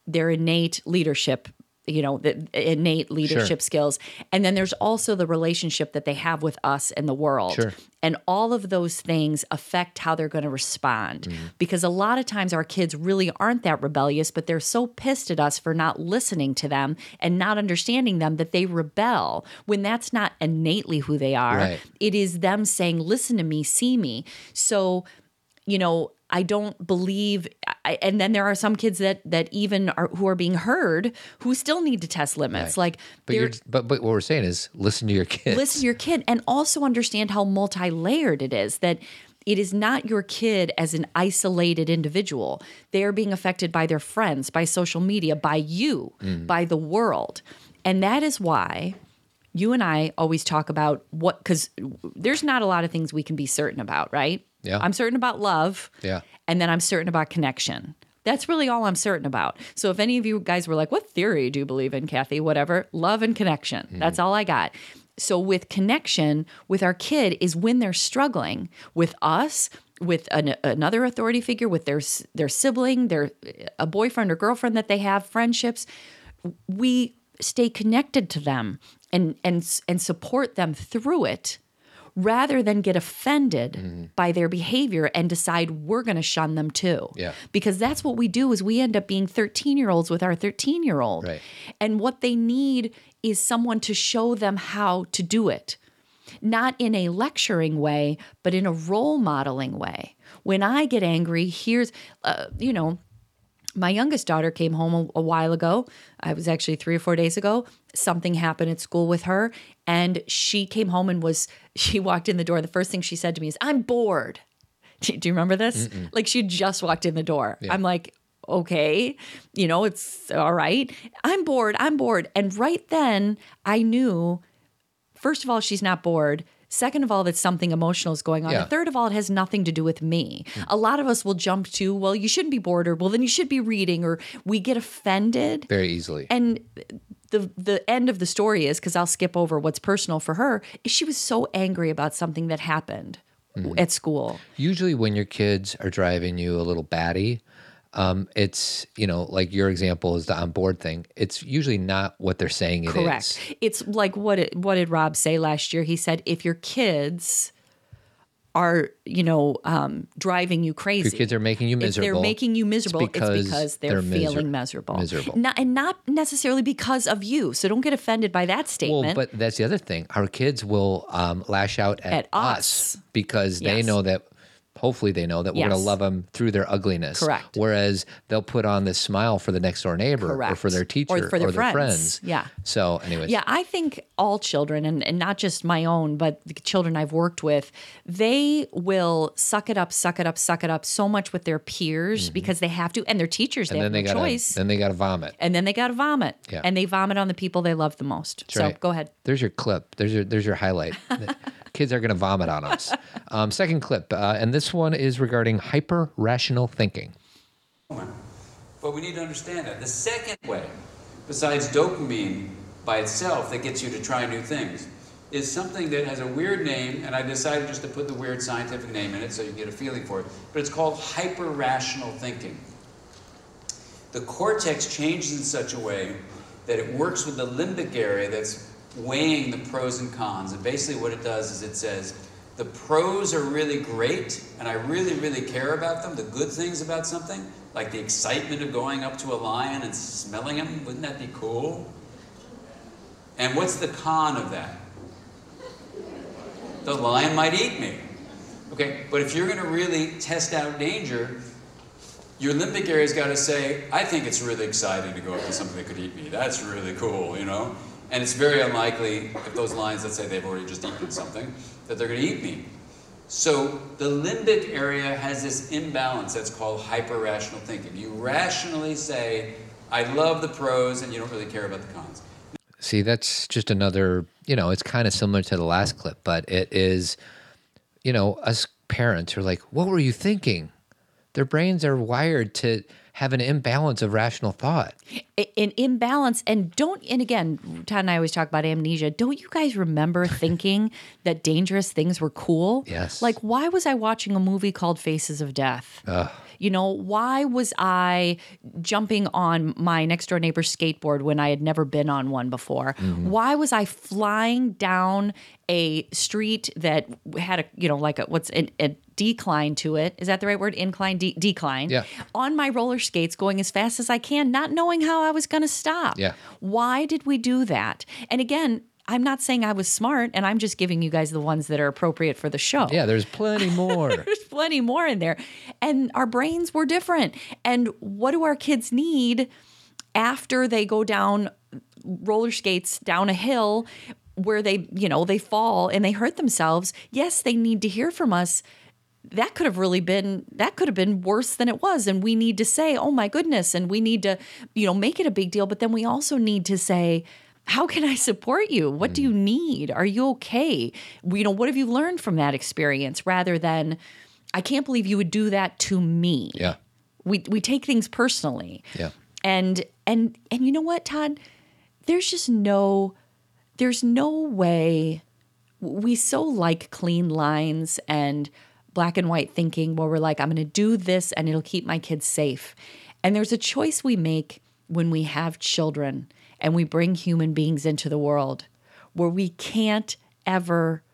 their innate leadership, you know, the innate leadership skills. And then there's also the relationship that they have with us and the world. Sure. And all of those things affect how they're going to respond. Mm-hmm. Because a lot of times our kids really aren't that rebellious, but they're so pissed at us for not listening to them and not understanding them that they rebel when that's not innately who they are. Right. It is them saying, listen to me, see me. So, you know, I don't believe, I, and then there are some kids that that even are who are being heard who still need to test limits. Like, But you're but but what we're saying is listen to your kid. listen to your kid and also understand how multi-layered it is that it is not your kid as an isolated individual they are being affected by their friends by social media by you mm. by the world and that is why you and I always talk about what because there's not a lot of things we can be certain about, right? Yeah. I'm certain about love. Yeah. And then I'm certain about connection. That's really all I'm certain about. So if any of you guys were like, what theory do you believe in, Cathy? Whatever, love and connection. Hmm. That's all I got. So with connection with our kid is when they're struggling with us, with an, another authority figure, with their their sibling, their a boyfriend or girlfriend that they have, friendships we stay connected to them and and and support them through it rather than get offended by their behavior and decide we're going to shun them too. Yeah. Because that's what we do is we end up being 13-year-olds with our 13-year-old. Right. And what they need is someone to show them how to do it. Not in a lecturing way, but in a role modeling way. When I get angry, here's uh, you know, my youngest daughter came home a, a while ago. I was actually three or four days ago. Something happened at school with her, and she came home and was. She walked in the door. The first thing she said to me is, "I'm bored." Do do you remember this? Like she just walked in the door. I'm like, okay, you know, it's all right. I'm bored. I'm bored. And right then, I knew. First of all, she's not bored. Second of all, that something emotional is going on. Yeah. And third of all, it has nothing to do with me. Mm. A lot of us will jump to, well, you shouldn't be bored, or well, then you should be reading, or we get offended. Very easily. And the the end of the story is because I'll skip over what's personal for her. Is she was so angry about something that happened at school. Usually, when your kids are driving you a little batty, um, it's you know like your example is the on board thing. It's usually not what they're saying it is. Correct. It's like what it, what did Rob say last year? He said if your kids are you know um, driving you crazy, Your kids are making you if miserable. they're making you miserable, it's because because, they're, they're miser- feeling miserable. miserable. Not, and not necessarily because of you. So don't get offended by that statement. Well, but that's the other thing. Our kids will um, lash out at, At us. because they know that. Hopefully, they know that we're going to love them through their ugliness. Correct. Whereas they'll put on this smile for the next door neighbor, or for their teacher, Or for their friends. friends. Yeah. So, anyways, Yeah, I think all children, and, and not just my own, but the children I've worked with, they will suck it up, suck it up, suck it up so much with their peers because they have to, and their teachers, they Mm-hmm. and then have they no got choice. then they got to vomit. and then they got to vomit. Yeah. And they vomit on the people they love the most. so right. go ahead. There's your clip. There's your there's your highlight. The Kids are going to vomit on us. Um, second clip, uh, and this one is regarding hyper rational thinking. But we need to understand that. The second way, besides dopamine by itself that gets you to try new things, is something that has a weird name, and I decided just to put the weird scientific name in it so you get a feeling for it. But it's called hyper rational thinking. The cortex changes in such a way that it works with the limbic area that's weighing the pros and cons. And basically, what it does is it says, the pros are really great, and I really, really care about them, the good things about something, like the excitement of going up to a lion and smelling him. Wouldn't that be cool? And what's the con of that? The lion might eat me. Okay, but if you're going to really test out danger, your limbic area's got to say, I think it's really exciting to go up to something that could eat me. That's really cool, you know? And it's very unlikely if those lions, let's say they've already just eaten something, that they're going to eat me. So the limbic area has this imbalance that's called hyper-rational thinking. You rationally say, I love the pros, and you don't really care about the cons. See, that's just another, you know, it's kind of similar to the last clip, but it is, you know, us parents are like, what were you thinking? Their brains are wired to have an imbalance of rational thought. An imbalance, and don't, and again, Todd and I always talk about amnesia. Don't you guys remember thinking that dangerous things were cool? Yes. Like, why was I watching a movie called Faces of Death? You know, why was I jumping on my next door neighbor's skateboard when I had never been on one before? Mm-hmm. Why was I flying down a street that had a, you know, like a, what's a, a decline to it? Is that the right word? Incline, de- decline. Yeah. On my roller skates going as fast as I can, not knowing how I was going to stop. Yeah. Why did we do that? And again, I'm not saying I was smart, and I'm just giving you guys the ones that are appropriate for the show Yeah, there's plenty more. there's plenty more in there. And our brains were different. And what do our kids need after they go down roller skates down a hill where they, you know, they fall and they hurt themselves? Yes, they need to hear from us. That could have really been that could have been worse than it was and we need to say, "Oh my goodness," and we need to, you know, make it a big deal, but then we also need to say, how can I support you? What do you mm. need? Are you okay? You know, what have you learned from that experience rather than I can't believe you would do that to me. yeah. We we take things personally. Yeah. And and and you know what, Todd? There's just no there's no way we so like clean lines and black and white thinking where we're like I'm going to do this and it'll keep my kids safe. And there's a choice we make when we have children and we bring human beings into the world where we can't ever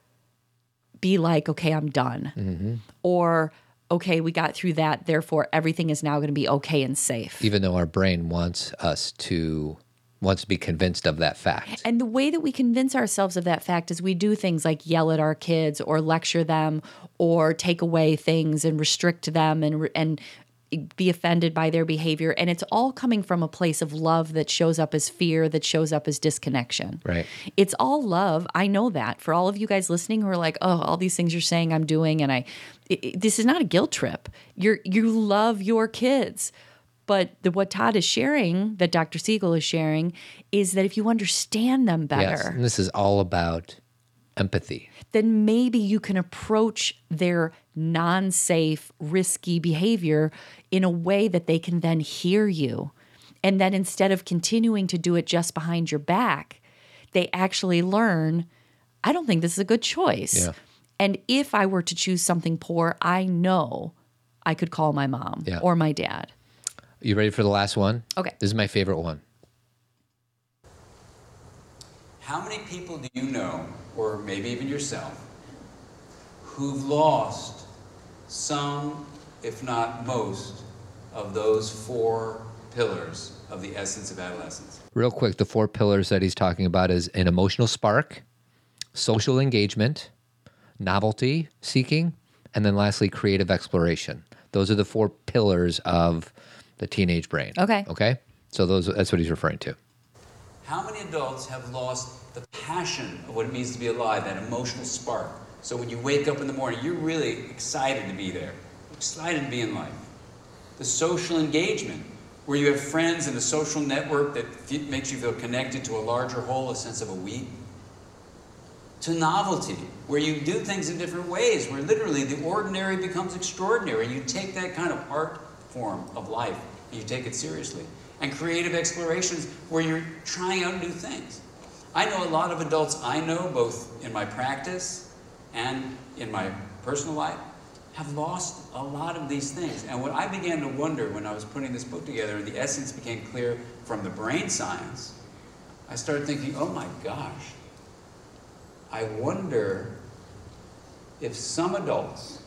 be like, okay, I'm done. Mm-hmm. Or, okay, we got through that. Therefore, everything is now going to be okay and safe. Even though our brain wants us to wants to be convinced of that fact. And the way that we convince ourselves of that fact is we do things like yell at our kids or lecture them or take away things and restrict them and and be offended by their behavior and it's all coming from a place of love that shows up as fear that shows up as disconnection. Right. It's all love. I know that. For all of you guys listening who are like, "Oh, all these things you're saying I'm doing and I it, it- this is not a guilt trip. You're you love your kids." But the, what Todd is sharing, that Dr. Siegel is sharing, is that if you understand them better, Yes. And this is all about empathy. then maybe you can approach their non safe, risky behavior in a way that they can then hear you. And then instead of continuing to do it just behind your back, they actually learn, I don't think this is a good choice. Yeah. And if I were to choose something poor, I know I could call my mom Yeah. or my dad. You ready for the last one? Okay. This is my favorite one. How many people do you know, or maybe even yourself, who've lost some, if not most, of those four pillars of the essence of adolescence? Real quick, the four pillars that he's talking about is an emotional spark, social engagement, novelty seeking, and then lastly, creative exploration. Those are the four pillars of the teenage brain. Okay. Okay. So those that's what he's referring to. How many adults have lost the passion of what it means to be alive, that emotional spark? So when you wake up in the morning, you're really excited to be there, excited to be in life. The social engagement, where you have friends and a social network that fe- makes you feel connected to a larger whole, a sense of a we. To novelty, where you do things in different ways, where literally the ordinary becomes extraordinary. You take that kind of art form of life you take it seriously. And creative explorations, where you're trying out new things. I know a lot of adults I know, both in my practice and in my personal life, have lost a lot of these things. And what I began to wonder when I was putting this book together and the essence became clear from the brain science, I started thinking, oh my gosh, I wonder if some adults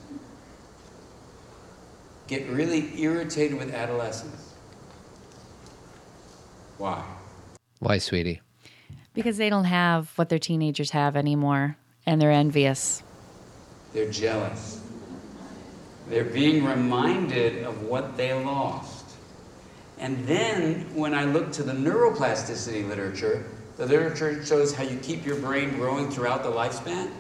get really irritated with adolescence. Why? Why, sweetie? Because they don't have what their teenagers have anymore and they're envious. They're jealous. They're being reminded of what they lost. And then when I look to the neuroplasticity literature, the literature shows how you keep your brain growing throughout the lifespan.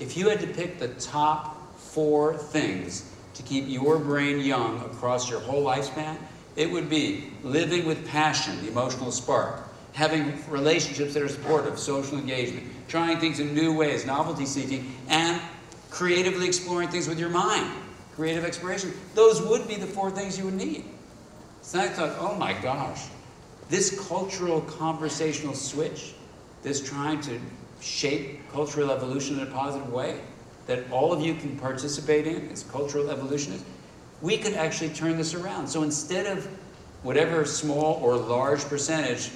If you had to pick the top four things to keep your brain young across your whole lifespan, it would be living with passion, the emotional spark, having relationships that are supportive, social engagement, trying things in new ways, novelty seeking, and creatively exploring things with your mind, creative exploration. Those would be the four things you would need. So I thought, oh my gosh, this cultural conversational switch, this trying to shape cultural evolution in a positive way, that all of you can participate in as cultural evolutionists, we could actually turn this around. So instead of whatever small or large percentage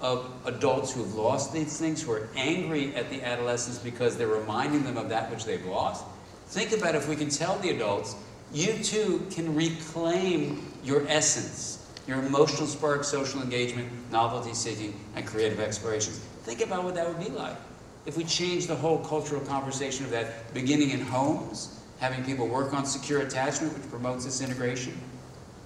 of adults who've lost these things, who are angry at the adolescents because they're reminding them of that which they've lost, think about if we can tell the adults, you too can reclaim your essence, your emotional spark, social engagement, novelty seeking, and creative explorations. Think about what that would be like if we change the whole cultural conversation of that beginning in homes, having people work on secure attachment, which promotes this integration,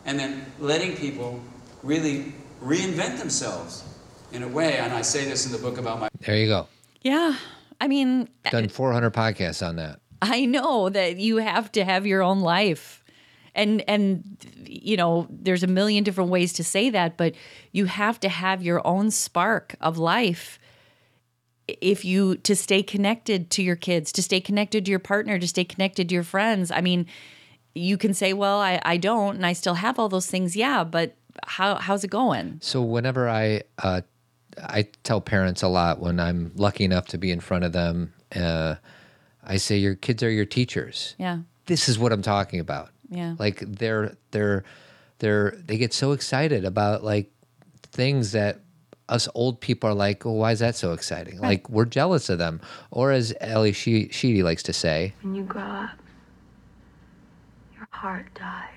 and then letting people really reinvent themselves in a way. And I say this in the book about my There you go. Yeah. I mean, Done 400 podcasts on that. I know that you have to have your own life. And and you know, there's a million different ways to say that, but you have to have your own spark of life if you to stay connected to your kids, to stay connected to your partner, to stay connected to your friends. I mean, you can say, "Well, I I don't and I still have all those things." Yeah, but how how's it going? So whenever I uh, I tell parents a lot when I'm lucky enough to be in front of them, uh, I say your kids are your teachers. Yeah. This is what I'm talking about. Yeah. Like they're they're they're they get so excited about like things that us old people are like, well, why is that so exciting? Like we're jealous of them. Or as Ally she- Sheedy likes to say, When you grow up, your heart dies.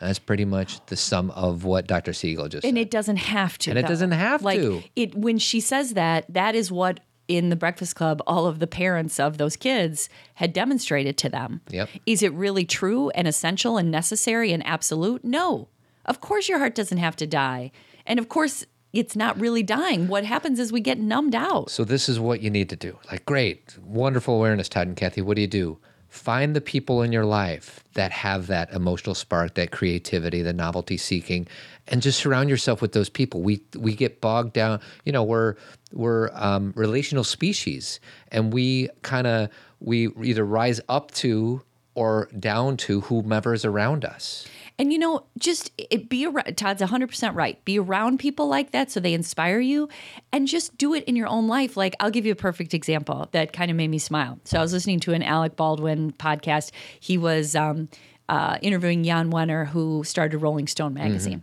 that's pretty much the sum of what Dr. Siegel just said. and said. it doesn't have to And it doesn't have like, to. it when she says that that is what in the breakfast club all of the parents of those kids had demonstrated to them Yep. is it really true and essential and necessary and absolute no of course your heart doesn't have to die and of course it's not really dying what happens is we get numbed out So this is what you need to do. Like, great, wonderful awareness, Todd and Cathy. What do you do? Find the people in your life that have that emotional spark, that creativity, the novelty seeking, and just surround yourself with those people. We we get bogged down. You know, we're we're um, relational species, and we kind of we either rise up to or down to whomever is around us. And you know, just it, be around. Todd's 100% right. Be around people like that so they inspire you and just do it in your own life. Like, I'll give you a perfect example that kind of made me smile. So, I was listening to an Alec Baldwin podcast. He was um, uh, interviewing Jan Wenner, who started Rolling Stone magazine.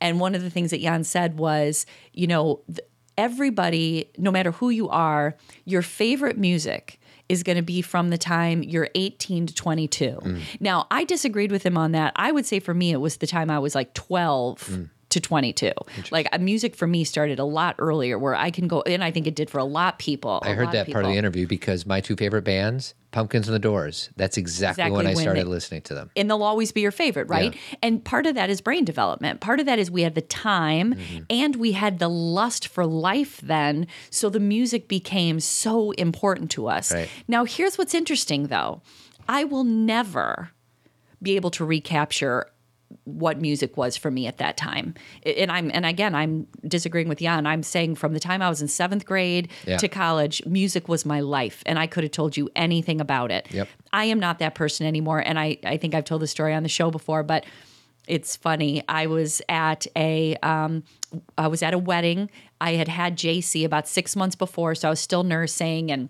And one of the things that Jan said was, you know, th- everybody, no matter who you are, your favorite music is going to be from the time you're 18 to 22. Mm. Now, I disagreed with him on that. I would say for me, it was the time I was like 12 mm. To 22. Like uh, music for me started a lot earlier where I can go, and I think it did for a lot of people. I heard that part of the interview because my two favorite bands, Pumpkins and the Doors. That's exactly, Exactly when I when started they- listening to them. and they'll always be your favorite, right? And part of that is brain development. Part of that is we had the time Mm-hmm. and we had the lust for life then. So the music became so important to us. Right. Now, here's what's interesting though I will never be able to recapture what music was for me at that time. And I'm and again I'm disagreeing with Jan. I'm saying from the time I was in 7th grade Yeah. to college, music was my life and I could have told you anything about it. Yep. I am not that person anymore and I I think I've told the story on the show before, but it's funny. I was at a um, I was at a wedding. I had had JC about 6 months before, so I was still nursing and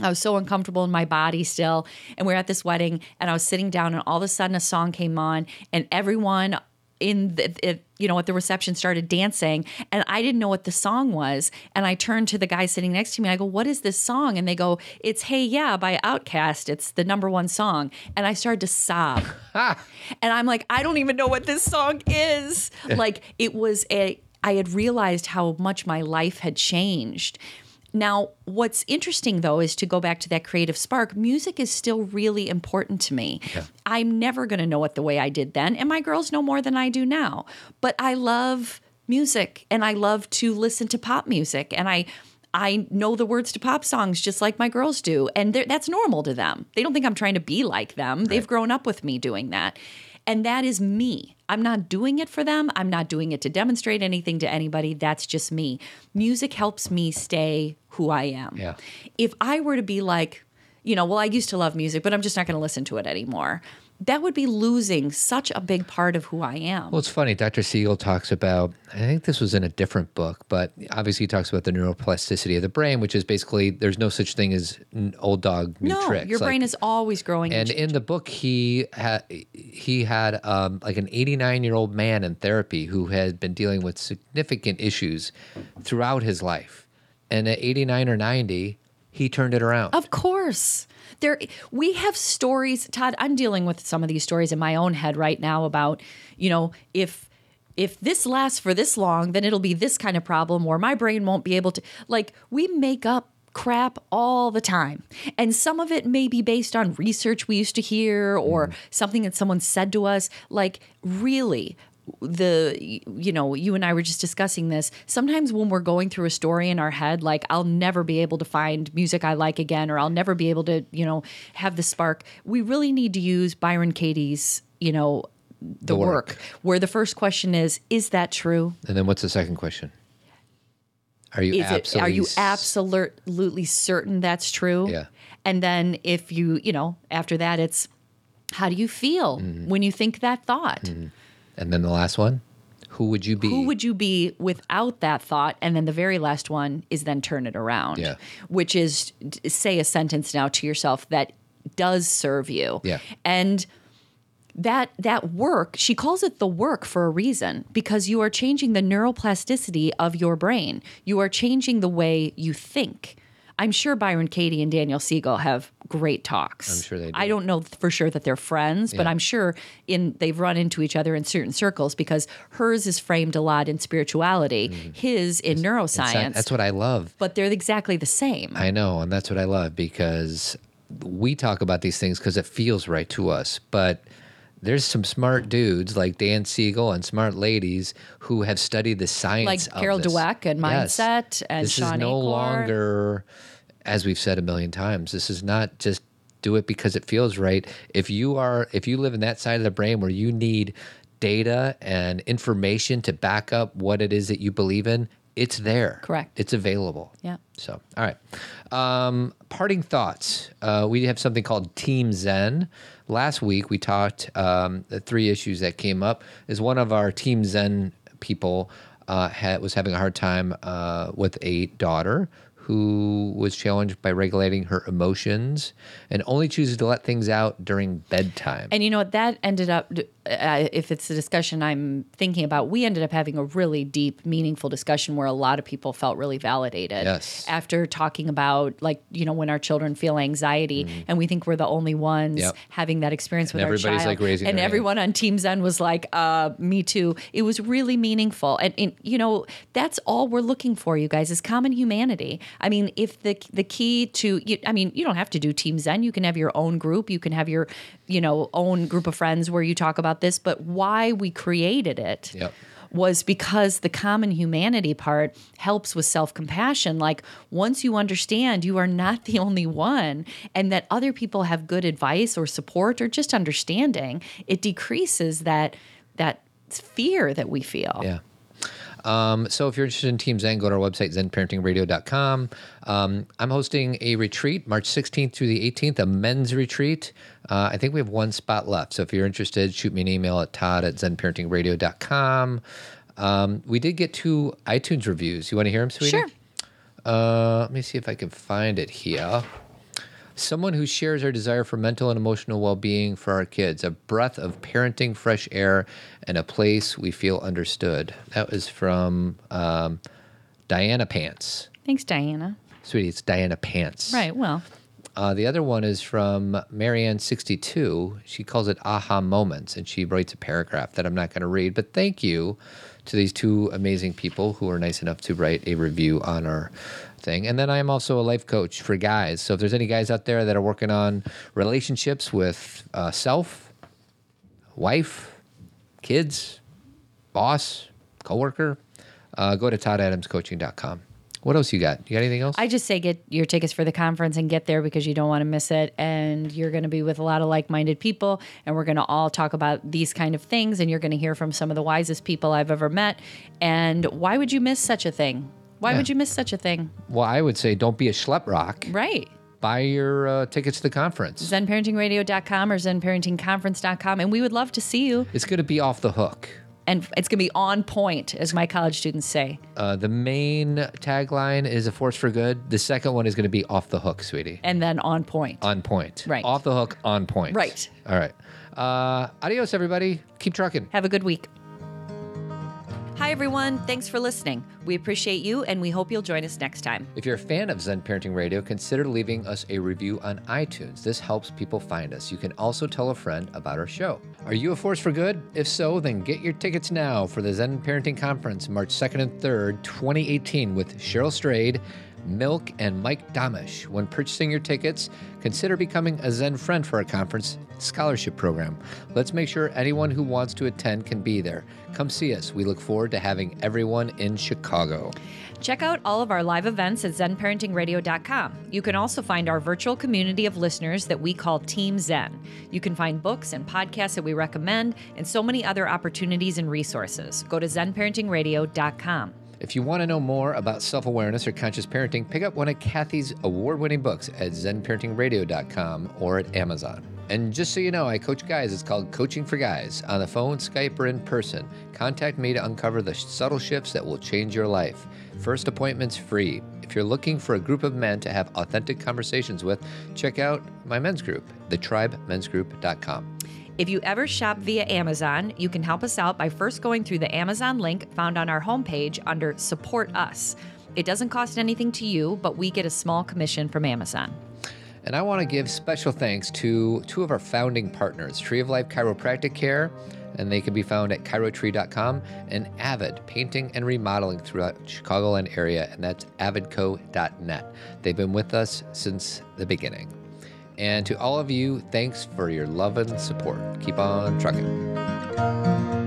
I was so uncomfortable in my body still. And we are at this wedding, and I was sitting down, and all of a sudden a song came on, and everyone in the, it, you know at the reception started dancing and i didn't know what the song was and i turned to the guy sitting next to me i go what is this song? And they go it's hey yeah by OutKast it's the number one song. And i started to sob. And i'm like i don't even know what this song is. Like it was a i had realized how much my life had changed now, what's interesting though is to go back to that creative spark. Music is still really important to me. I'm never going to know it the way I did then, and my girls know more than I do now. But I love music and I love to listen to pop music and I I know the words to pop songs just like my girls do, and that's normal to them. They don't think I'm trying to be like them. They've grown up with me doing that. And that is me. I'm not doing it for them. I'm not doing it to demonstrate anything to anybody. That's just me. Music helps me stay who I am. Yeah. If I were to be like, you know, well, I used to love music, but I'm just not going to listen to it anymore, that would be losing such a big part of who I am. Well, it's funny. Dr. Siegel talks about, I think this was in a different book, but obviously he talks about the neuroplasticity of the brain, which is basically there's no such thing as old dog new no, tricks. your Like- brain is always growing. And and in the book, he had he had um, like an 89 year old man in therapy who had been dealing with significant issues throughout his life, and at 89 or 90, he turned it around. Of course. There we have stories, Todd, I'm dealing with some of these stories in my own head right now about, you know, if if this lasts for this long, then it'll be this kind of problem or my brain won't be able to like we make up crap all the time. And some of it may be based on research we used to hear or mm. something that someone said to us. Like, really, the you know you and I were just discussing this sometimes when we're going through a story in our head like I'll never be able to find music I like again or I'll never be able to you know have the spark we really need to use Byron Katie's you know the, work. work. where the first question is is that true and then what's the second question? Are you is it absolutely are you absolutely certain that's true Yeah. and then if you you know after that it's how do you feel Mm-hmm. when you think that thought And then the last one, who would you be? who would you be without that thought and then the very last one is then turn it around Yeah. which is say a sentence now to yourself that does serve you Yeah. and that that work she calls it the work for a reason because you are changing the neuroplasticity of your brain you are changing the way you think i'm sure byron katie and daniel siegel have great talks I'm sure they do. i don't know for sure that they're friends but i'm sure in they've run into each other in certain circles because hers is framed a lot in spirituality his in neuroscience Mm-hmm. That's what I love. but they're exactly the same I know, and that's what I love because we talk about these things because it feels right to us. But there's some smart dudes like Dan Siegel and smart ladies who have studied the science Like Carol. Dweck and Yes. Mindset and this Shawn is no Achor. longer, as we've said a million times, this is not just do it because it feels right. If you are, if you live in that side of the brain where you need data and information to back up what it is that you believe in, it's there. Correct. It's available. Yeah. So, all right. Um, parting thoughts. Uh, we have something called Team Zen. Last week we talked um, the three issues that came up. Is one of our Team Zen people uh, had, was having a hard time uh, with a daughter who was challenged by regulating her emotions and only chooses to let things out during bedtime. And you know what? That ended up, uh, if it's the discussion I'm thinking about, we ended up having a really deep, meaningful discussion where a lot of people felt really validated. Yes. After talking about, like, you know, when our children feel anxiety and we think we're the only ones Mm-hmm. Yep. having that experience with our child. like, raising and hand. everyone on Team Zen was like, uh, me too. It was really meaningful. And, and, you know, that's all we're looking for, you guys, is common humanity. I mean, if the the key to, you, I mean, you don't have to do Team Zen. You can have your own group. You can have your, you know, own group of friends where you talk about this. But why we created it Yep. was because the common humanity part helps with self compassion. Like, once you understand you are not the only one and that other people have good advice or support or just understanding, it decreases that, that fear that we feel. Yeah. Um, so if you're interested in Team Zen, go to our website, zenparentingradio.com. Um, I'm hosting a retreat March 16th through the 18th, a men's retreat. Uh, I think we have one spot left. So if you're interested, shoot me an email at todd at zenparentingradio.com. Um, we did get two iTunes reviews. You want to hear them, sweetie? Sure. Uh, let me see if I can find it here. Someone who shares our desire for mental and emotional well being for our kids, a breath of parenting, fresh air, and a place we feel understood. That was from um, Diana Pants. Thanks, Diana. Sweetie, it's Diana Pants. Right. Well, Uh, the other one is from Marianne62. She calls it aha moments, and she writes a paragraph that I'm not going to read. But thank you to these two amazing people who are nice enough to write a review on our thing. And then I am also a life coach for guys. So if there's any guys out there that are working on relationships with uh, self, wife, kids, boss, coworker, uh, go to toddadamscoaching.com. What else you got? You got anything else? I just say get your tickets for the conference and get there because you don't want to miss it. And you're going to be with a lot of like minded people. And we're going to all talk about these kind of things. And you're going to hear from some of the wisest people I've ever met. And why would you miss such a thing? Why Yeah. would you miss such a thing? Well, I would say don't be a Schleprock. Right. Buy your uh, tickets to the conference. ZenParentingRadio.com or ZenParentingConference.com. And we would love to see you. It's going to be off the hook. And it's going to be on point, as my college students say. Uh, the main tagline is a force for good. The second one is going to be off the hook, sweetie. And then on point. On point. Right. Off the hook, on point. Right. All right. Uh, adios, everybody. Keep trucking. Have a good week. Hi, everyone. Thanks for listening. We appreciate you, and we hope you'll join us next time. If you're a fan of Zen Parenting Radio, consider leaving us a review on iTunes. This helps people find us. You can also tell a friend about our show. Are you a force for good? If so, then get your tickets now for the Zen Parenting Conference, March 2nd and 3rd, 2018, with Cheryl Strayed, Milk, and Mike Domitrz. When purchasing your tickets, consider becoming a Zen friend for our conference scholarship program. Let's make sure anyone who wants to attend can be there. Come see us. We look forward to having everyone in Chicago. Check out all of our live events at zenparentingradio.com. You can also find our virtual community of listeners that we call Team Zen. You can find books and podcasts that we recommend and so many other opportunities and resources. Go to zenparentingradio.com. If you want to know more about self awareness or conscious parenting, pick up one of Cathy's award winning books at zenparentingradio.com or at Amazon. And just so you know, I coach guys. It's called Coaching for Guys on the phone, Skype, or in person. Contact me to uncover the subtle shifts that will change your life. First appointment's free. If you're looking for a group of men to have authentic conversations with, check out my men's group, thetrimemensgroup.com. If you ever shop via Amazon, you can help us out by first going through the Amazon link found on our homepage under Support Us. It doesn't cost anything to you, but we get a small commission from Amazon. And I want to give special thanks to two of our founding partners, Tree of Life Chiropractic Care, and they can be found at chirotree.com, and Avid Painting and Remodeling throughout Chicagoland area, and that's avidco.net. They've been with us since the beginning. And to all of you, thanks for your love and support. Keep on trucking.